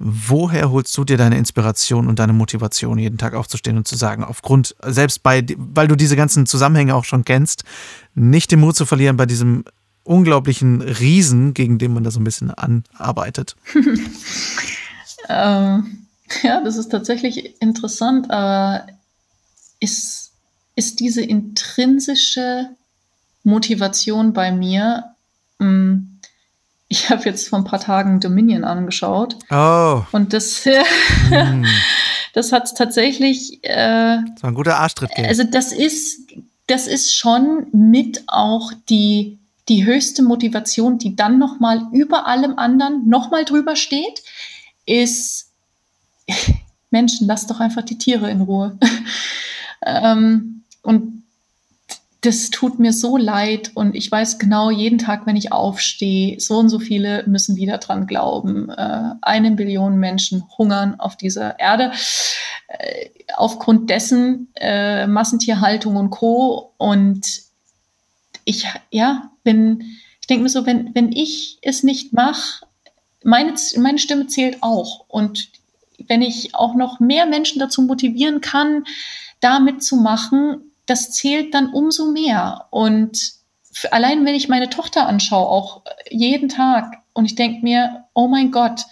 Woher holst du dir deine Inspiration und deine Motivation, jeden Tag aufzustehen und zu sagen, aufgrund, selbst bei, weil du diese ganzen Zusammenhänge auch schon kennst, nicht den Mut zu verlieren bei diesem unglaublichen Riesen, gegen den man da so ein bisschen anarbeitet? ähm, ja, das ist tatsächlich interessant, aber ist, ist diese intrinsische Motivation bei mir, mh, hm, ich habe jetzt vor ein paar Tagen Dominion angeschaut. Oh. Und das, mm. das hat tatsächlich. Äh, das war ein guter Arschtritt. Also das ist, das ist schon mit auch die, die höchste Motivation, die dann nochmal über allem anderen nochmal drüber steht, ist, Menschen, lasst doch einfach die Tiere in Ruhe. ähm, und das tut mir so leid und ich weiß genau, jeden Tag, wenn ich aufstehe, so und so viele müssen wieder dran glauben. Äh, eine Billion Menschen hungern auf dieser Erde äh, aufgrund dessen äh, Massentierhaltung und Co. Und ich, ja, wenn, ich denke mir so, wenn, wenn ich es nicht mache, meine, meine Stimme zählt auch. Und wenn ich auch noch mehr Menschen dazu motivieren kann, da mitzumachen, das zählt dann umso mehr. Und allein wenn ich meine Tochter anschaue, auch jeden Tag, und ich denke mir, oh mein Gott,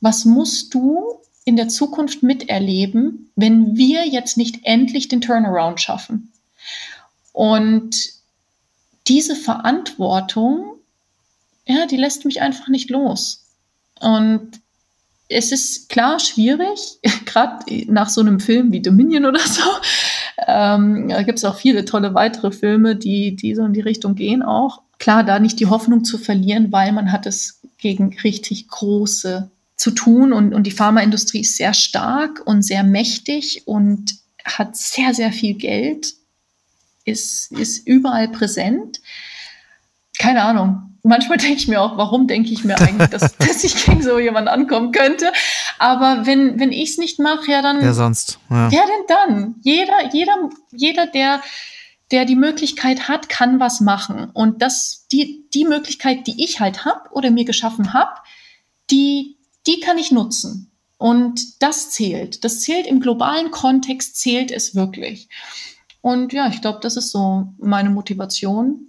was musst du in der Zukunft miterleben, wenn wir jetzt nicht endlich den Turnaround schaffen? Und diese Verantwortung, ja, die lässt mich einfach nicht los. Und es ist klar schwierig, gerade nach so einem Film wie Dominion oder so, ähm, da gibt es auch viele tolle weitere Filme, die, die so in die Richtung gehen auch. Klar, da nicht die Hoffnung zu verlieren, weil man hat es gegen richtig große zu tun und, und die Pharmaindustrie ist sehr stark und sehr mächtig und hat sehr, sehr viel Geld, ist, ist überall präsent. Keine Ahnung, manchmal denke ich mir auch, warum denke ich mir eigentlich, dass, dass ich gegen so jemanden ankommen könnte. Aber wenn, wenn ich es nicht mache, ja dann. Wer sonst? Ja. Wer denn dann? Jeder, jeder, jeder, der, der die Möglichkeit hat, kann was machen. Und das, die, die Möglichkeit, die ich halt habe oder mir geschaffen habe, die, die kann ich nutzen. Und das zählt. Das zählt im globalen Kontext, zählt es wirklich. Und ja, ich glaube, das ist so meine Motivation,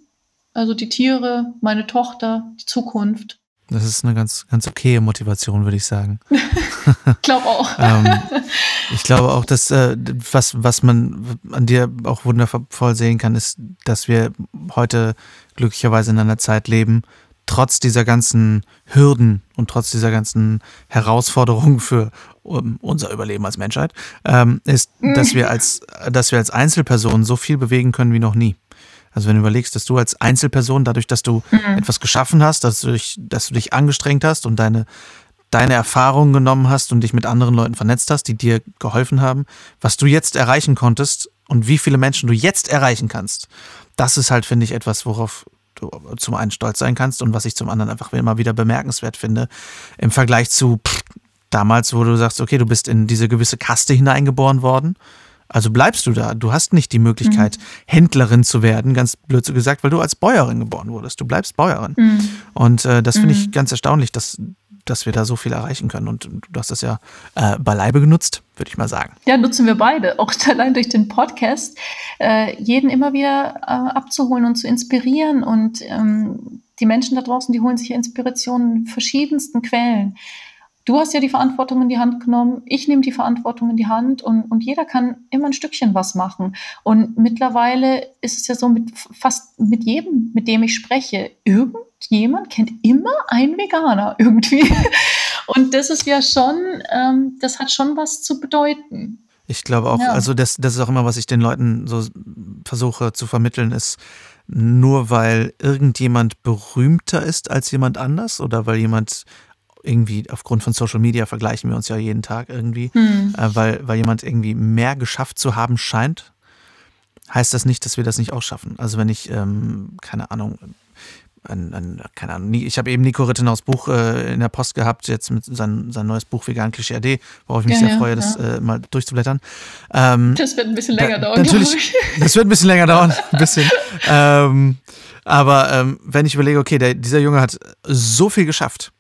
also die Tiere, meine Tochter, die Zukunft. Das ist eine ganz, ganz okaye Motivation, würde ich sagen. ich glaube auch. ähm, ich glaube auch, dass äh, was, was man an dir auch wundervoll sehen kann, ist, dass wir heute glücklicherweise in einer Zeit leben, trotz dieser ganzen Hürden und trotz dieser ganzen Herausforderungen für um, unser Überleben als Menschheit, ähm, ist, dass wir als, dass wir als Einzelpersonen so viel bewegen können wie noch nie. Also wenn du überlegst, dass du als Einzelperson, dadurch, dass du mhm. etwas geschaffen hast, dass du, dich, dass du dich angestrengt hast und deine, deine Erfahrungen genommen hast und dich mit anderen Leuten vernetzt hast, die dir geholfen haben, was du jetzt erreichen konntest und wie viele Menschen du jetzt erreichen kannst, das ist halt, finde ich, etwas, worauf du zum einen stolz sein kannst und was ich zum anderen einfach immer wieder bemerkenswert finde, im Vergleich zu pff, damals, wo du sagst, okay, du bist in diese gewisse Kaste hineingeboren worden also bleibst du da. Du hast nicht die Möglichkeit, mhm. Händlerin zu werden, ganz blöd so gesagt, weil du als Bäuerin geboren wurdest. Du bleibst Bäuerin. Mhm. Und äh, das finde ich mhm. ganz erstaunlich, dass dass wir da so viel erreichen können. Und du hast das ja äh, beileibe genutzt, würde ich mal sagen. Ja, nutzen wir beide, auch allein durch den Podcast, äh, jeden immer wieder äh, abzuholen und zu inspirieren. Und ähm, die Menschen da draußen, die holen sich Inspirationen in verschiedensten Quellen. Du hast ja die Verantwortung in die Hand genommen, ich nehme die Verantwortung in die Hand und, und jeder kann immer ein Stückchen was machen. Und mittlerweile ist es ja so mit fast mit jedem, mit dem ich spreche, irgendjemand kennt immer einen Veganer irgendwie. Und das ist ja schon, ähm, das hat schon was zu bedeuten. Ich glaube auch, ja. also das, das ist auch immer, was ich den Leuten so versuche zu vermitteln, ist, nur weil irgendjemand berühmter ist als jemand anders oder weil jemand irgendwie aufgrund von Social Media vergleichen wir uns ja jeden Tag irgendwie, hm. äh, weil, weil jemand irgendwie mehr geschafft zu haben scheint, heißt das nicht, dass wir das nicht auch schaffen. Also wenn ich, ähm, keine Ahnung, ein, ein, keine Ahnung, ich habe eben Nico Rittenaus Buch äh, in der Post gehabt, jetzt mit sein, sein neues Buch Vegan Klischee AD, worauf ich mich ja, sehr freue, ja. das äh, mal durchzublättern. Ähm, das wird ein bisschen länger da, dauern. Natürlich, das wird ein bisschen länger dauern, ein bisschen. ähm, aber ähm, wenn ich überlege, okay, der, dieser Junge hat so viel geschafft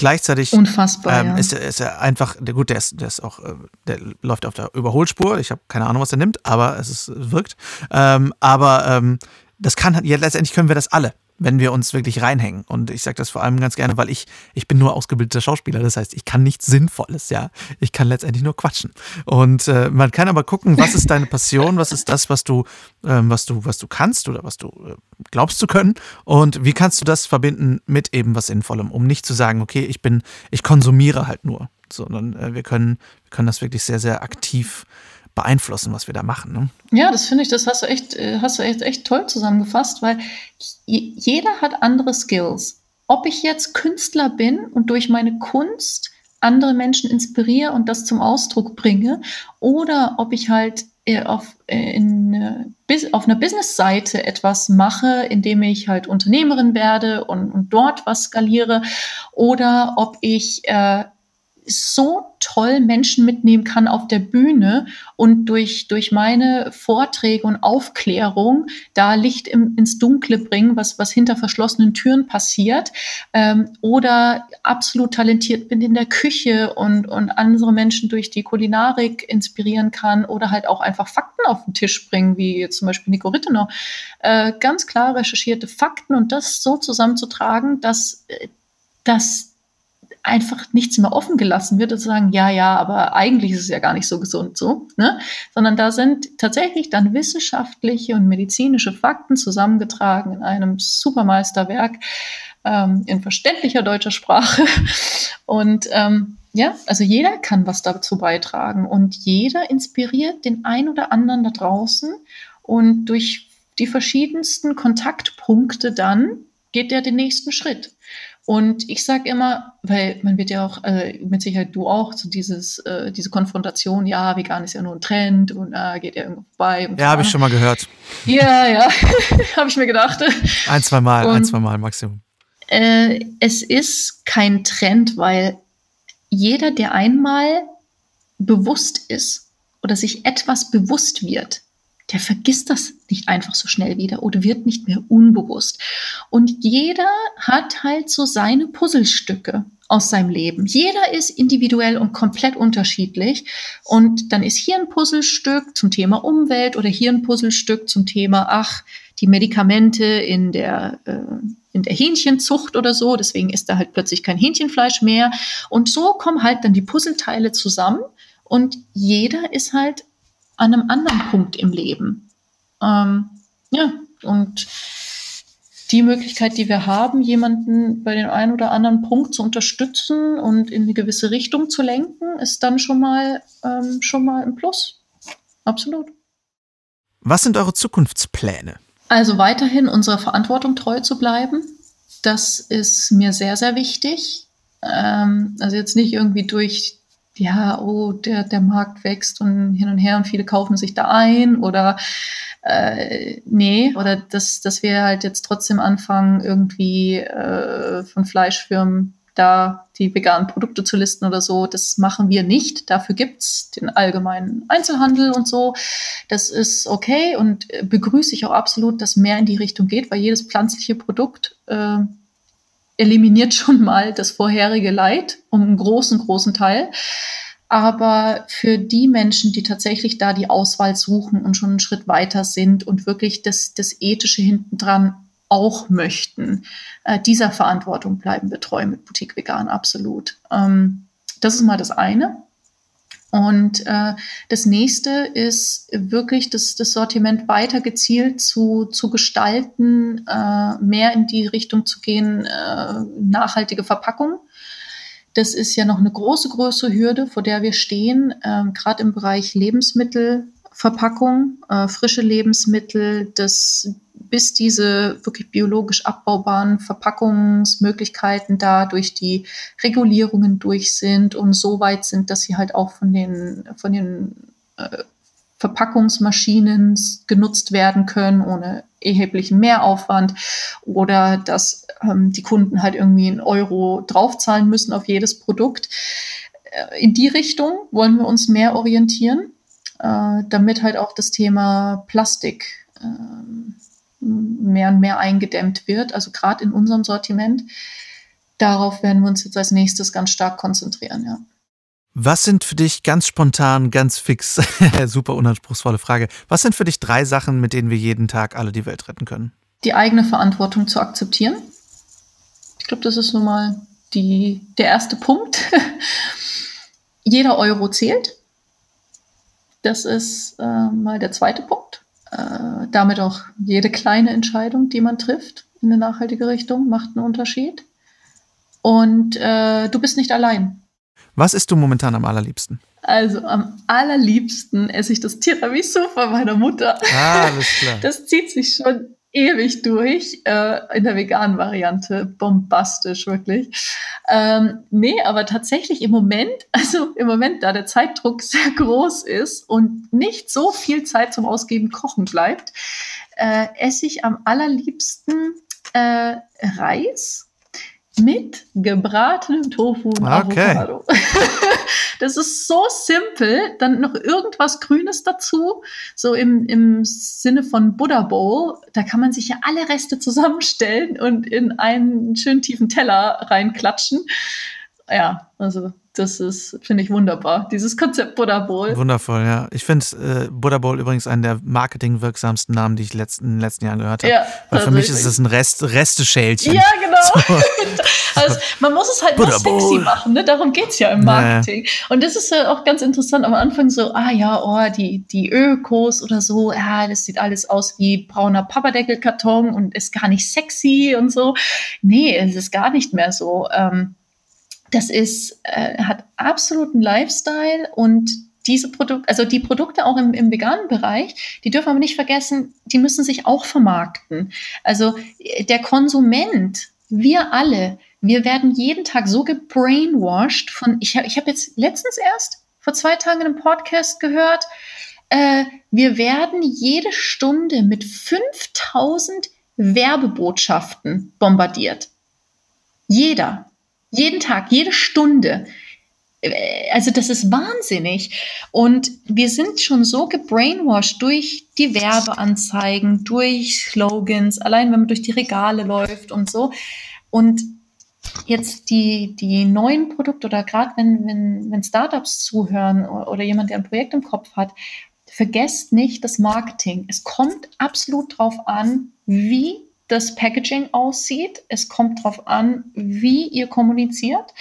Gleichzeitig Unfassbar, ähm, ja. ist, ist, er einfach, der, gut, der ist, der ist auch, äh, der läuft auf der Überholspur. Ich habe keine Ahnung, was er nimmt, aber es ist, wirkt. Ähm, aber ähm, das kann, ja, letztendlich können wir das alle wenn wir uns wirklich reinhängen. Und ich sage das vor allem ganz gerne, weil ich, ich bin nur ausgebildeter Schauspieler. Das heißt, ich kann nichts Sinnvolles, ja. Ich kann letztendlich nur quatschen. Und äh, man kann aber gucken, was ist deine Passion, was ist das, was du, ähm, was du, was du kannst oder was du äh, glaubst zu können. Und wie kannst du das verbinden mit eben was Sinnvollem, um nicht zu sagen, okay, ich bin, ich konsumiere halt nur. Sondern äh, wir können, wir können das wirklich sehr, sehr aktiv beeinflussen, was wir da machen. Ne? Ja, das finde ich, das hast du echt, äh, hast du echt, echt toll zusammengefasst, weil jeder hat andere Skills. Ob ich jetzt Künstler bin und durch meine Kunst andere Menschen inspiriere und das zum Ausdruck bringe, oder ob ich halt äh, auf, äh, in, auf einer Business-Seite etwas mache, indem ich halt Unternehmerin werde und, und dort was skaliere, oder ob ich äh, so toll Menschen mitnehmen kann auf der Bühne und durch, durch meine Vorträge und Aufklärung da Licht im, ins Dunkle bringen, was, was hinter verschlossenen Türen passiert. Ähm, oder absolut talentiert bin in der Küche und, und andere Menschen durch die Kulinarik inspirieren kann oder halt auch einfach Fakten auf den Tisch bringen, wie zum Beispiel Nico Rittenau. Äh, ganz klar recherchierte Fakten und das so zusammenzutragen, dass, äh, dass einfach nichts mehr offen gelassen wird und sagen, ja, ja, aber eigentlich ist es ja gar nicht so gesund so, ne? sondern da sind tatsächlich dann wissenschaftliche und medizinische Fakten zusammengetragen in einem Supermeisterwerk ähm, in verständlicher deutscher Sprache. Und ähm, ja, also jeder kann was dazu beitragen und jeder inspiriert den ein oder anderen da draußen und durch die verschiedensten Kontaktpunkte dann geht der den nächsten Schritt. Und ich sage immer, weil man wird ja auch, äh, mit Sicherheit du auch, so dieses, äh, diese Konfrontation, ja, vegan ist ja nur ein Trend und äh, geht ja irgendwo vorbei. ja, habe ich schon mal gehört. Ja, ja, habe ich mir gedacht. Ein, zwei Mal, und, ein, zwei Mal Maximum. Äh, es ist kein Trend, weil jeder, der einmal bewusst ist oder sich etwas bewusst wird, der vergisst das nicht einfach so schnell wieder oder wird nicht mehr unbewusst. Und jeder hat halt so seine Puzzlestücke aus seinem Leben. Jeder ist individuell und komplett unterschiedlich. Und dann ist hier ein Puzzlestück zum Thema Umwelt oder hier ein Puzzlestück zum Thema, ach, die Medikamente in der, äh, in der Hähnchenzucht oder so. Deswegen ist da halt plötzlich kein Hähnchenfleisch mehr. Und so kommen halt dann die Puzzleteile zusammen. Und jeder ist halt an einem anderen Punkt im Leben. Ähm, ja, und die Möglichkeit, die wir haben, jemanden bei dem einen oder anderen Punkt zu unterstützen und in eine gewisse Richtung zu lenken, ist dann schon mal, ähm, schon mal ein Plus. Absolut. Was sind eure Zukunftspläne? Also weiterhin unserer Verantwortung treu zu bleiben. Das ist mir sehr, sehr wichtig. Ähm, also jetzt nicht irgendwie durch ja, oh, der, der Markt wächst und hin und her und viele kaufen sich da ein oder äh, nee, oder dass, dass wir halt jetzt trotzdem anfangen, irgendwie äh, von Fleischfirmen da die veganen Produkte zu listen oder so. Das machen wir nicht. Dafür gibt's den allgemeinen Einzelhandel und so. Das ist okay und begrüße ich auch absolut, dass mehr in die Richtung geht, weil jedes pflanzliche Produkt äh, eliminiert schon mal das vorherige Leid um einen großen, großen Teil. Aber für die Menschen, die tatsächlich da die Auswahl suchen und schon einen Schritt weiter sind und wirklich das, das Ethische hintendran auch möchten, äh, dieser Verantwortung bleiben wir treu mit Boutique Vegan, absolut. Ähm, das ist mal das eine. Und äh, das nächste ist wirklich das, das Sortiment weiter gezielt zu, zu gestalten, äh, mehr in die Richtung zu gehen, äh, nachhaltige Verpackung. Das ist ja noch eine große, große Hürde, vor der wir stehen, ähm, gerade im Bereich Lebensmittelverpackung, äh, frische Lebensmittel, das bis diese wirklich biologisch abbaubaren Verpackungsmöglichkeiten da durch die Regulierungen durch sind und so weit sind, dass sie halt auch von den, von den äh, Verpackungsmaschinen genutzt werden können, ohne erheblichen Mehraufwand oder dass ähm, die Kunden halt irgendwie einen Euro draufzahlen müssen auf jedes Produkt. Äh, in die Richtung wollen wir uns mehr orientieren, äh, damit halt auch das Thema Plastik äh, mehr und mehr eingedämmt wird, also gerade in unserem Sortiment. Darauf werden wir uns jetzt als nächstes ganz stark konzentrieren, ja. Was sind für dich ganz spontan, ganz fix, super unanspruchsvolle Frage, was sind für dich drei Sachen, mit denen wir jeden Tag alle die Welt retten können? Die eigene Verantwortung zu akzeptieren. Ich glaube, das ist nun mal die, der erste Punkt. Jeder Euro zählt. Das ist äh, mal der zweite Punkt äh, damit auch jede kleine Entscheidung, die man trifft in eine nachhaltige Richtung, macht einen Unterschied. Und äh, du bist nicht allein. Was isst du momentan am allerliebsten? Also am allerliebsten esse ich das Tiramisu von meiner Mutter. Ah, alles klar. Das zieht sich schon ewig durch, äh, in der veganen Variante. Bombastisch, wirklich. Ähm, nee, aber tatsächlich im Moment, also im Moment, da der Zeitdruck sehr groß ist und nicht so viel Zeit zum Ausgeben kochen bleibt, äh, esse ich am allerliebsten äh, Reis mit gebratenem Tofu und okay. Avocado. das ist so simpel. Dann noch irgendwas Grünes dazu, so im, im Sinne von Buddha Bowl. Da kann man sich ja alle Reste zusammenstellen und in einen schönen tiefen Teller reinklatschen. Ja, also das ist, finde ich, wunderbar. Dieses Konzept Buddha Bowl. Wundervoll, ja. Ich finde äh, Buddha Bowl übrigens einen der marketingwirksamsten Namen, die ich letzten, in den letzten Jahren gehört habe. Ja, Weil für mich ist es ein Rest, Resteschälchen. Ja, genau. So. also, man muss es halt Buddha sexy Bowl. machen, ne? Darum geht es ja im Marketing. Ja. Und das ist ja auch ganz interessant. Am Anfang so, ah ja, oh, die, die Ökos oder so, ja, das sieht alles aus wie brauner Papadeckelkarton und ist gar nicht sexy und so. Nee, es ist gar nicht mehr so. Ähm, das ist, äh, hat absoluten Lifestyle und diese Produkte, also die Produkte auch im, im veganen Bereich, die dürfen aber nicht vergessen, die müssen sich auch vermarkten. Also äh, der Konsument, wir alle, wir werden jeden Tag so gebrainwashed von, ich habe ich hab jetzt letztens erst vor zwei Tagen in einem Podcast gehört, äh, wir werden jede Stunde mit 5000 Werbebotschaften bombardiert. Jeder. Jeden Tag, jede Stunde. Äh, also das ist wahnsinnig. Und wir sind schon so gebrainwashed durch die Werbeanzeigen, durch Slogans, allein wenn man durch die Regale läuft und so. Und jetzt die, die neuen Produkte oder gerade wenn, wenn, wenn Startups zuhören oder jemand, der ein Projekt im Kopf hat, vergesst nicht das Marketing. Es kommt absolut drauf an, wie das Packaging aussieht. Es kommt darauf an, wie ihr kommuniziert,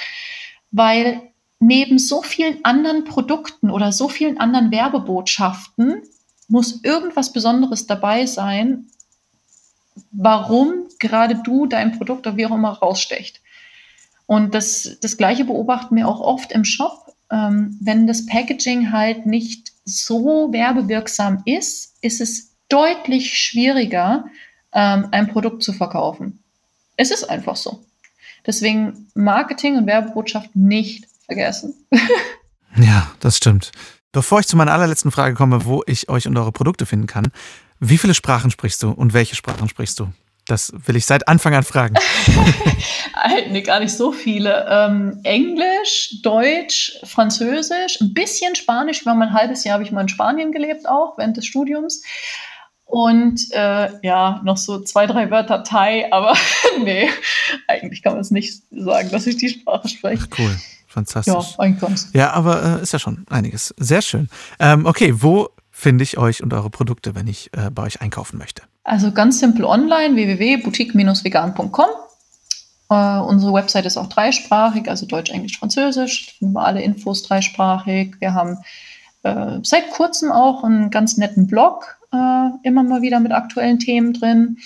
weil neben so vielen anderen Produkten oder so vielen anderen Werbebotschaften muss irgendwas Besonderes dabei sein, warum gerade du dein Produkt oder wie auch immer rausstecht. Und das, das Gleiche beobachten wir auch oft im Shop. Ähm, wenn das Packaging halt nicht so werbewirksam ist, ist es deutlich schwieriger, ähm, ein Produkt zu verkaufen. Es ist einfach so. Deswegen Marketing und Werbebotschaft nicht vergessen. ja, das stimmt. Bevor ich zu meiner allerletzten Frage komme, wo ich euch und eure Produkte finden kann, wie viele Sprachen sprichst du und welche Sprachen sprichst du? Das will ich seit Anfang an fragen. nee, gar nicht so viele. Ähm, Englisch, Deutsch, Französisch, ein bisschen Spanisch. Ich war mal ein halbes Jahr, habe ich mal in Spanien gelebt auch, während des Studiums. Und äh, ja, noch so zwei, drei Wörter Thai, aber nee, eigentlich kann man es nicht sagen, dass ich die Sprache spreche. Ach, cool. Fantastisch. Ja, eigentlich Ja, aber äh, ist ja schon einiges. Sehr schön. Ähm, okay, wo finde ich euch und eure Produkte, wenn ich äh, bei euch einkaufen möchte? Also ganz simpel online, www.boutique-vegan.com. Uh, unsere Website ist auch dreisprachig, also Deutsch, Englisch, Französisch. Da finden wir alle Infos dreisprachig. Wir haben äh, seit kurzem auch einen ganz netten Blog, äh, immer mal wieder mit aktuellen Themen drin.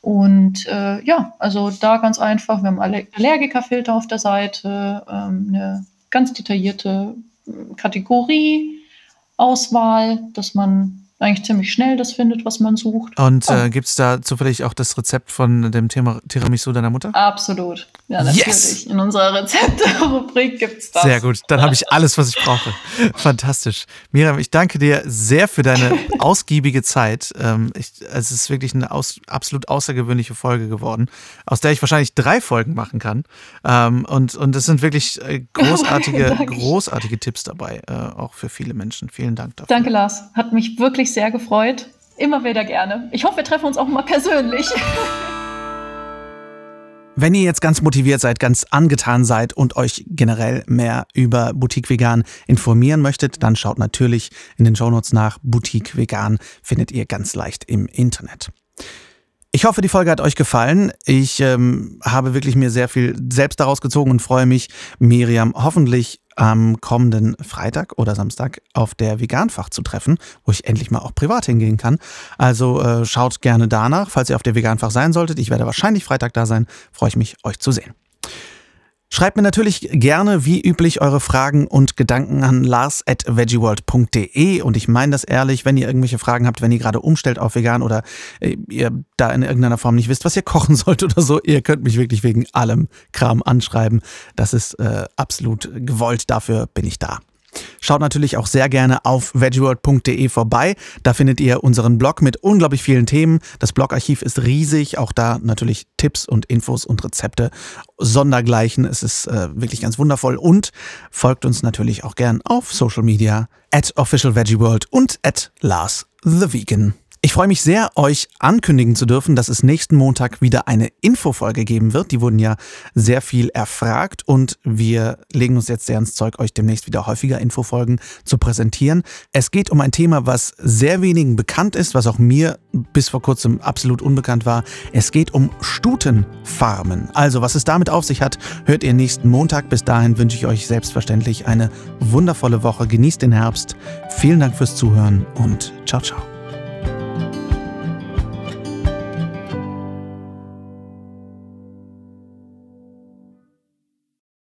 Und äh, ja, also da ganz einfach, wir haben alle Allergikerfilter auf der Seite, ähm, eine ganz detaillierte Kategorieauswahl, dass man eigentlich ziemlich schnell das findet, was man sucht. Und äh, gibt es da zufällig auch das Rezept von dem Thema Tiramisu deiner Mutter? Absolut. Ja, natürlich. Yes! In unserer Rezepte-Rubrik gibt es das. Sehr gut. Dann habe ich alles, was ich brauche. Fantastisch. Miriam, ich danke dir sehr für deine ausgiebige Zeit. Ähm, ich, es ist wirklich eine aus, absolut außergewöhnliche Folge geworden, aus der ich wahrscheinlich drei Folgen machen kann. Ähm, und, und es sind wirklich äh, großartige, großartige Tipps dabei, äh, auch für viele Menschen. Vielen Dank dafür. Danke, Lars. Hat mich wirklich wirklich sehr gefreut. Immer wieder gerne. Ich hoffe, wir treffen uns auch mal persönlich. Wenn ihr jetzt ganz motiviert seid, ganz angetan seid und euch generell mehr über Boutique Vegan informieren möchtet, dann schaut natürlich in den Shownotes nach. Boutique Vegan findet ihr ganz leicht im Internet. Ich hoffe, die Folge hat euch gefallen. Ich ähm, habe wirklich mir sehr viel selbst daraus gezogen und freue mich, Miriam hoffentlich am kommenden Freitag oder Samstag auf der Veganfach zu treffen, wo ich endlich mal auch privat hingehen kann. Also äh, schaut gerne danach, falls ihr auf der Veganfach sein solltet. Ich werde wahrscheinlich Freitag da sein. Freue ich mich, euch zu sehen. Schreibt mir natürlich gerne wie üblich eure Fragen und Gedanken an lars.veggieworld.de und ich meine das ehrlich, wenn ihr irgendwelche Fragen habt, wenn ihr gerade umstellt auf vegan oder äh, ihr da in irgendeiner Form nicht wisst, was ihr kochen sollt oder so, ihr könnt mich wirklich wegen allem Kram anschreiben. Das ist äh, absolut gewollt, dafür bin ich da. Schaut natürlich auch sehr gerne auf veggieworld.de vorbei. Da findet ihr unseren Blog mit unglaublich vielen Themen. Das Blogarchiv ist riesig. Auch da natürlich Tipps und Infos und Rezepte sondergleichen. Es ist äh, wirklich ganz wundervoll. Und folgt uns natürlich auch gern auf Social Media at officialveggieworld und at Lars the Vegan. Ich freue mich sehr, euch ankündigen zu dürfen, dass es nächsten Montag wieder eine Infofolge geben wird. Die wurden ja sehr viel erfragt und wir legen uns jetzt sehr ins Zeug, euch demnächst wieder häufiger Infofolgen zu präsentieren. Es geht um ein Thema, was sehr wenigen bekannt ist, was auch mir bis vor kurzem absolut unbekannt war. Es geht um Stutenfarmen. Also, was es damit auf sich hat, hört ihr nächsten Montag. Bis dahin wünsche ich euch selbstverständlich eine wundervolle Woche. Genießt den Herbst. Vielen Dank fürs Zuhören und ciao, ciao.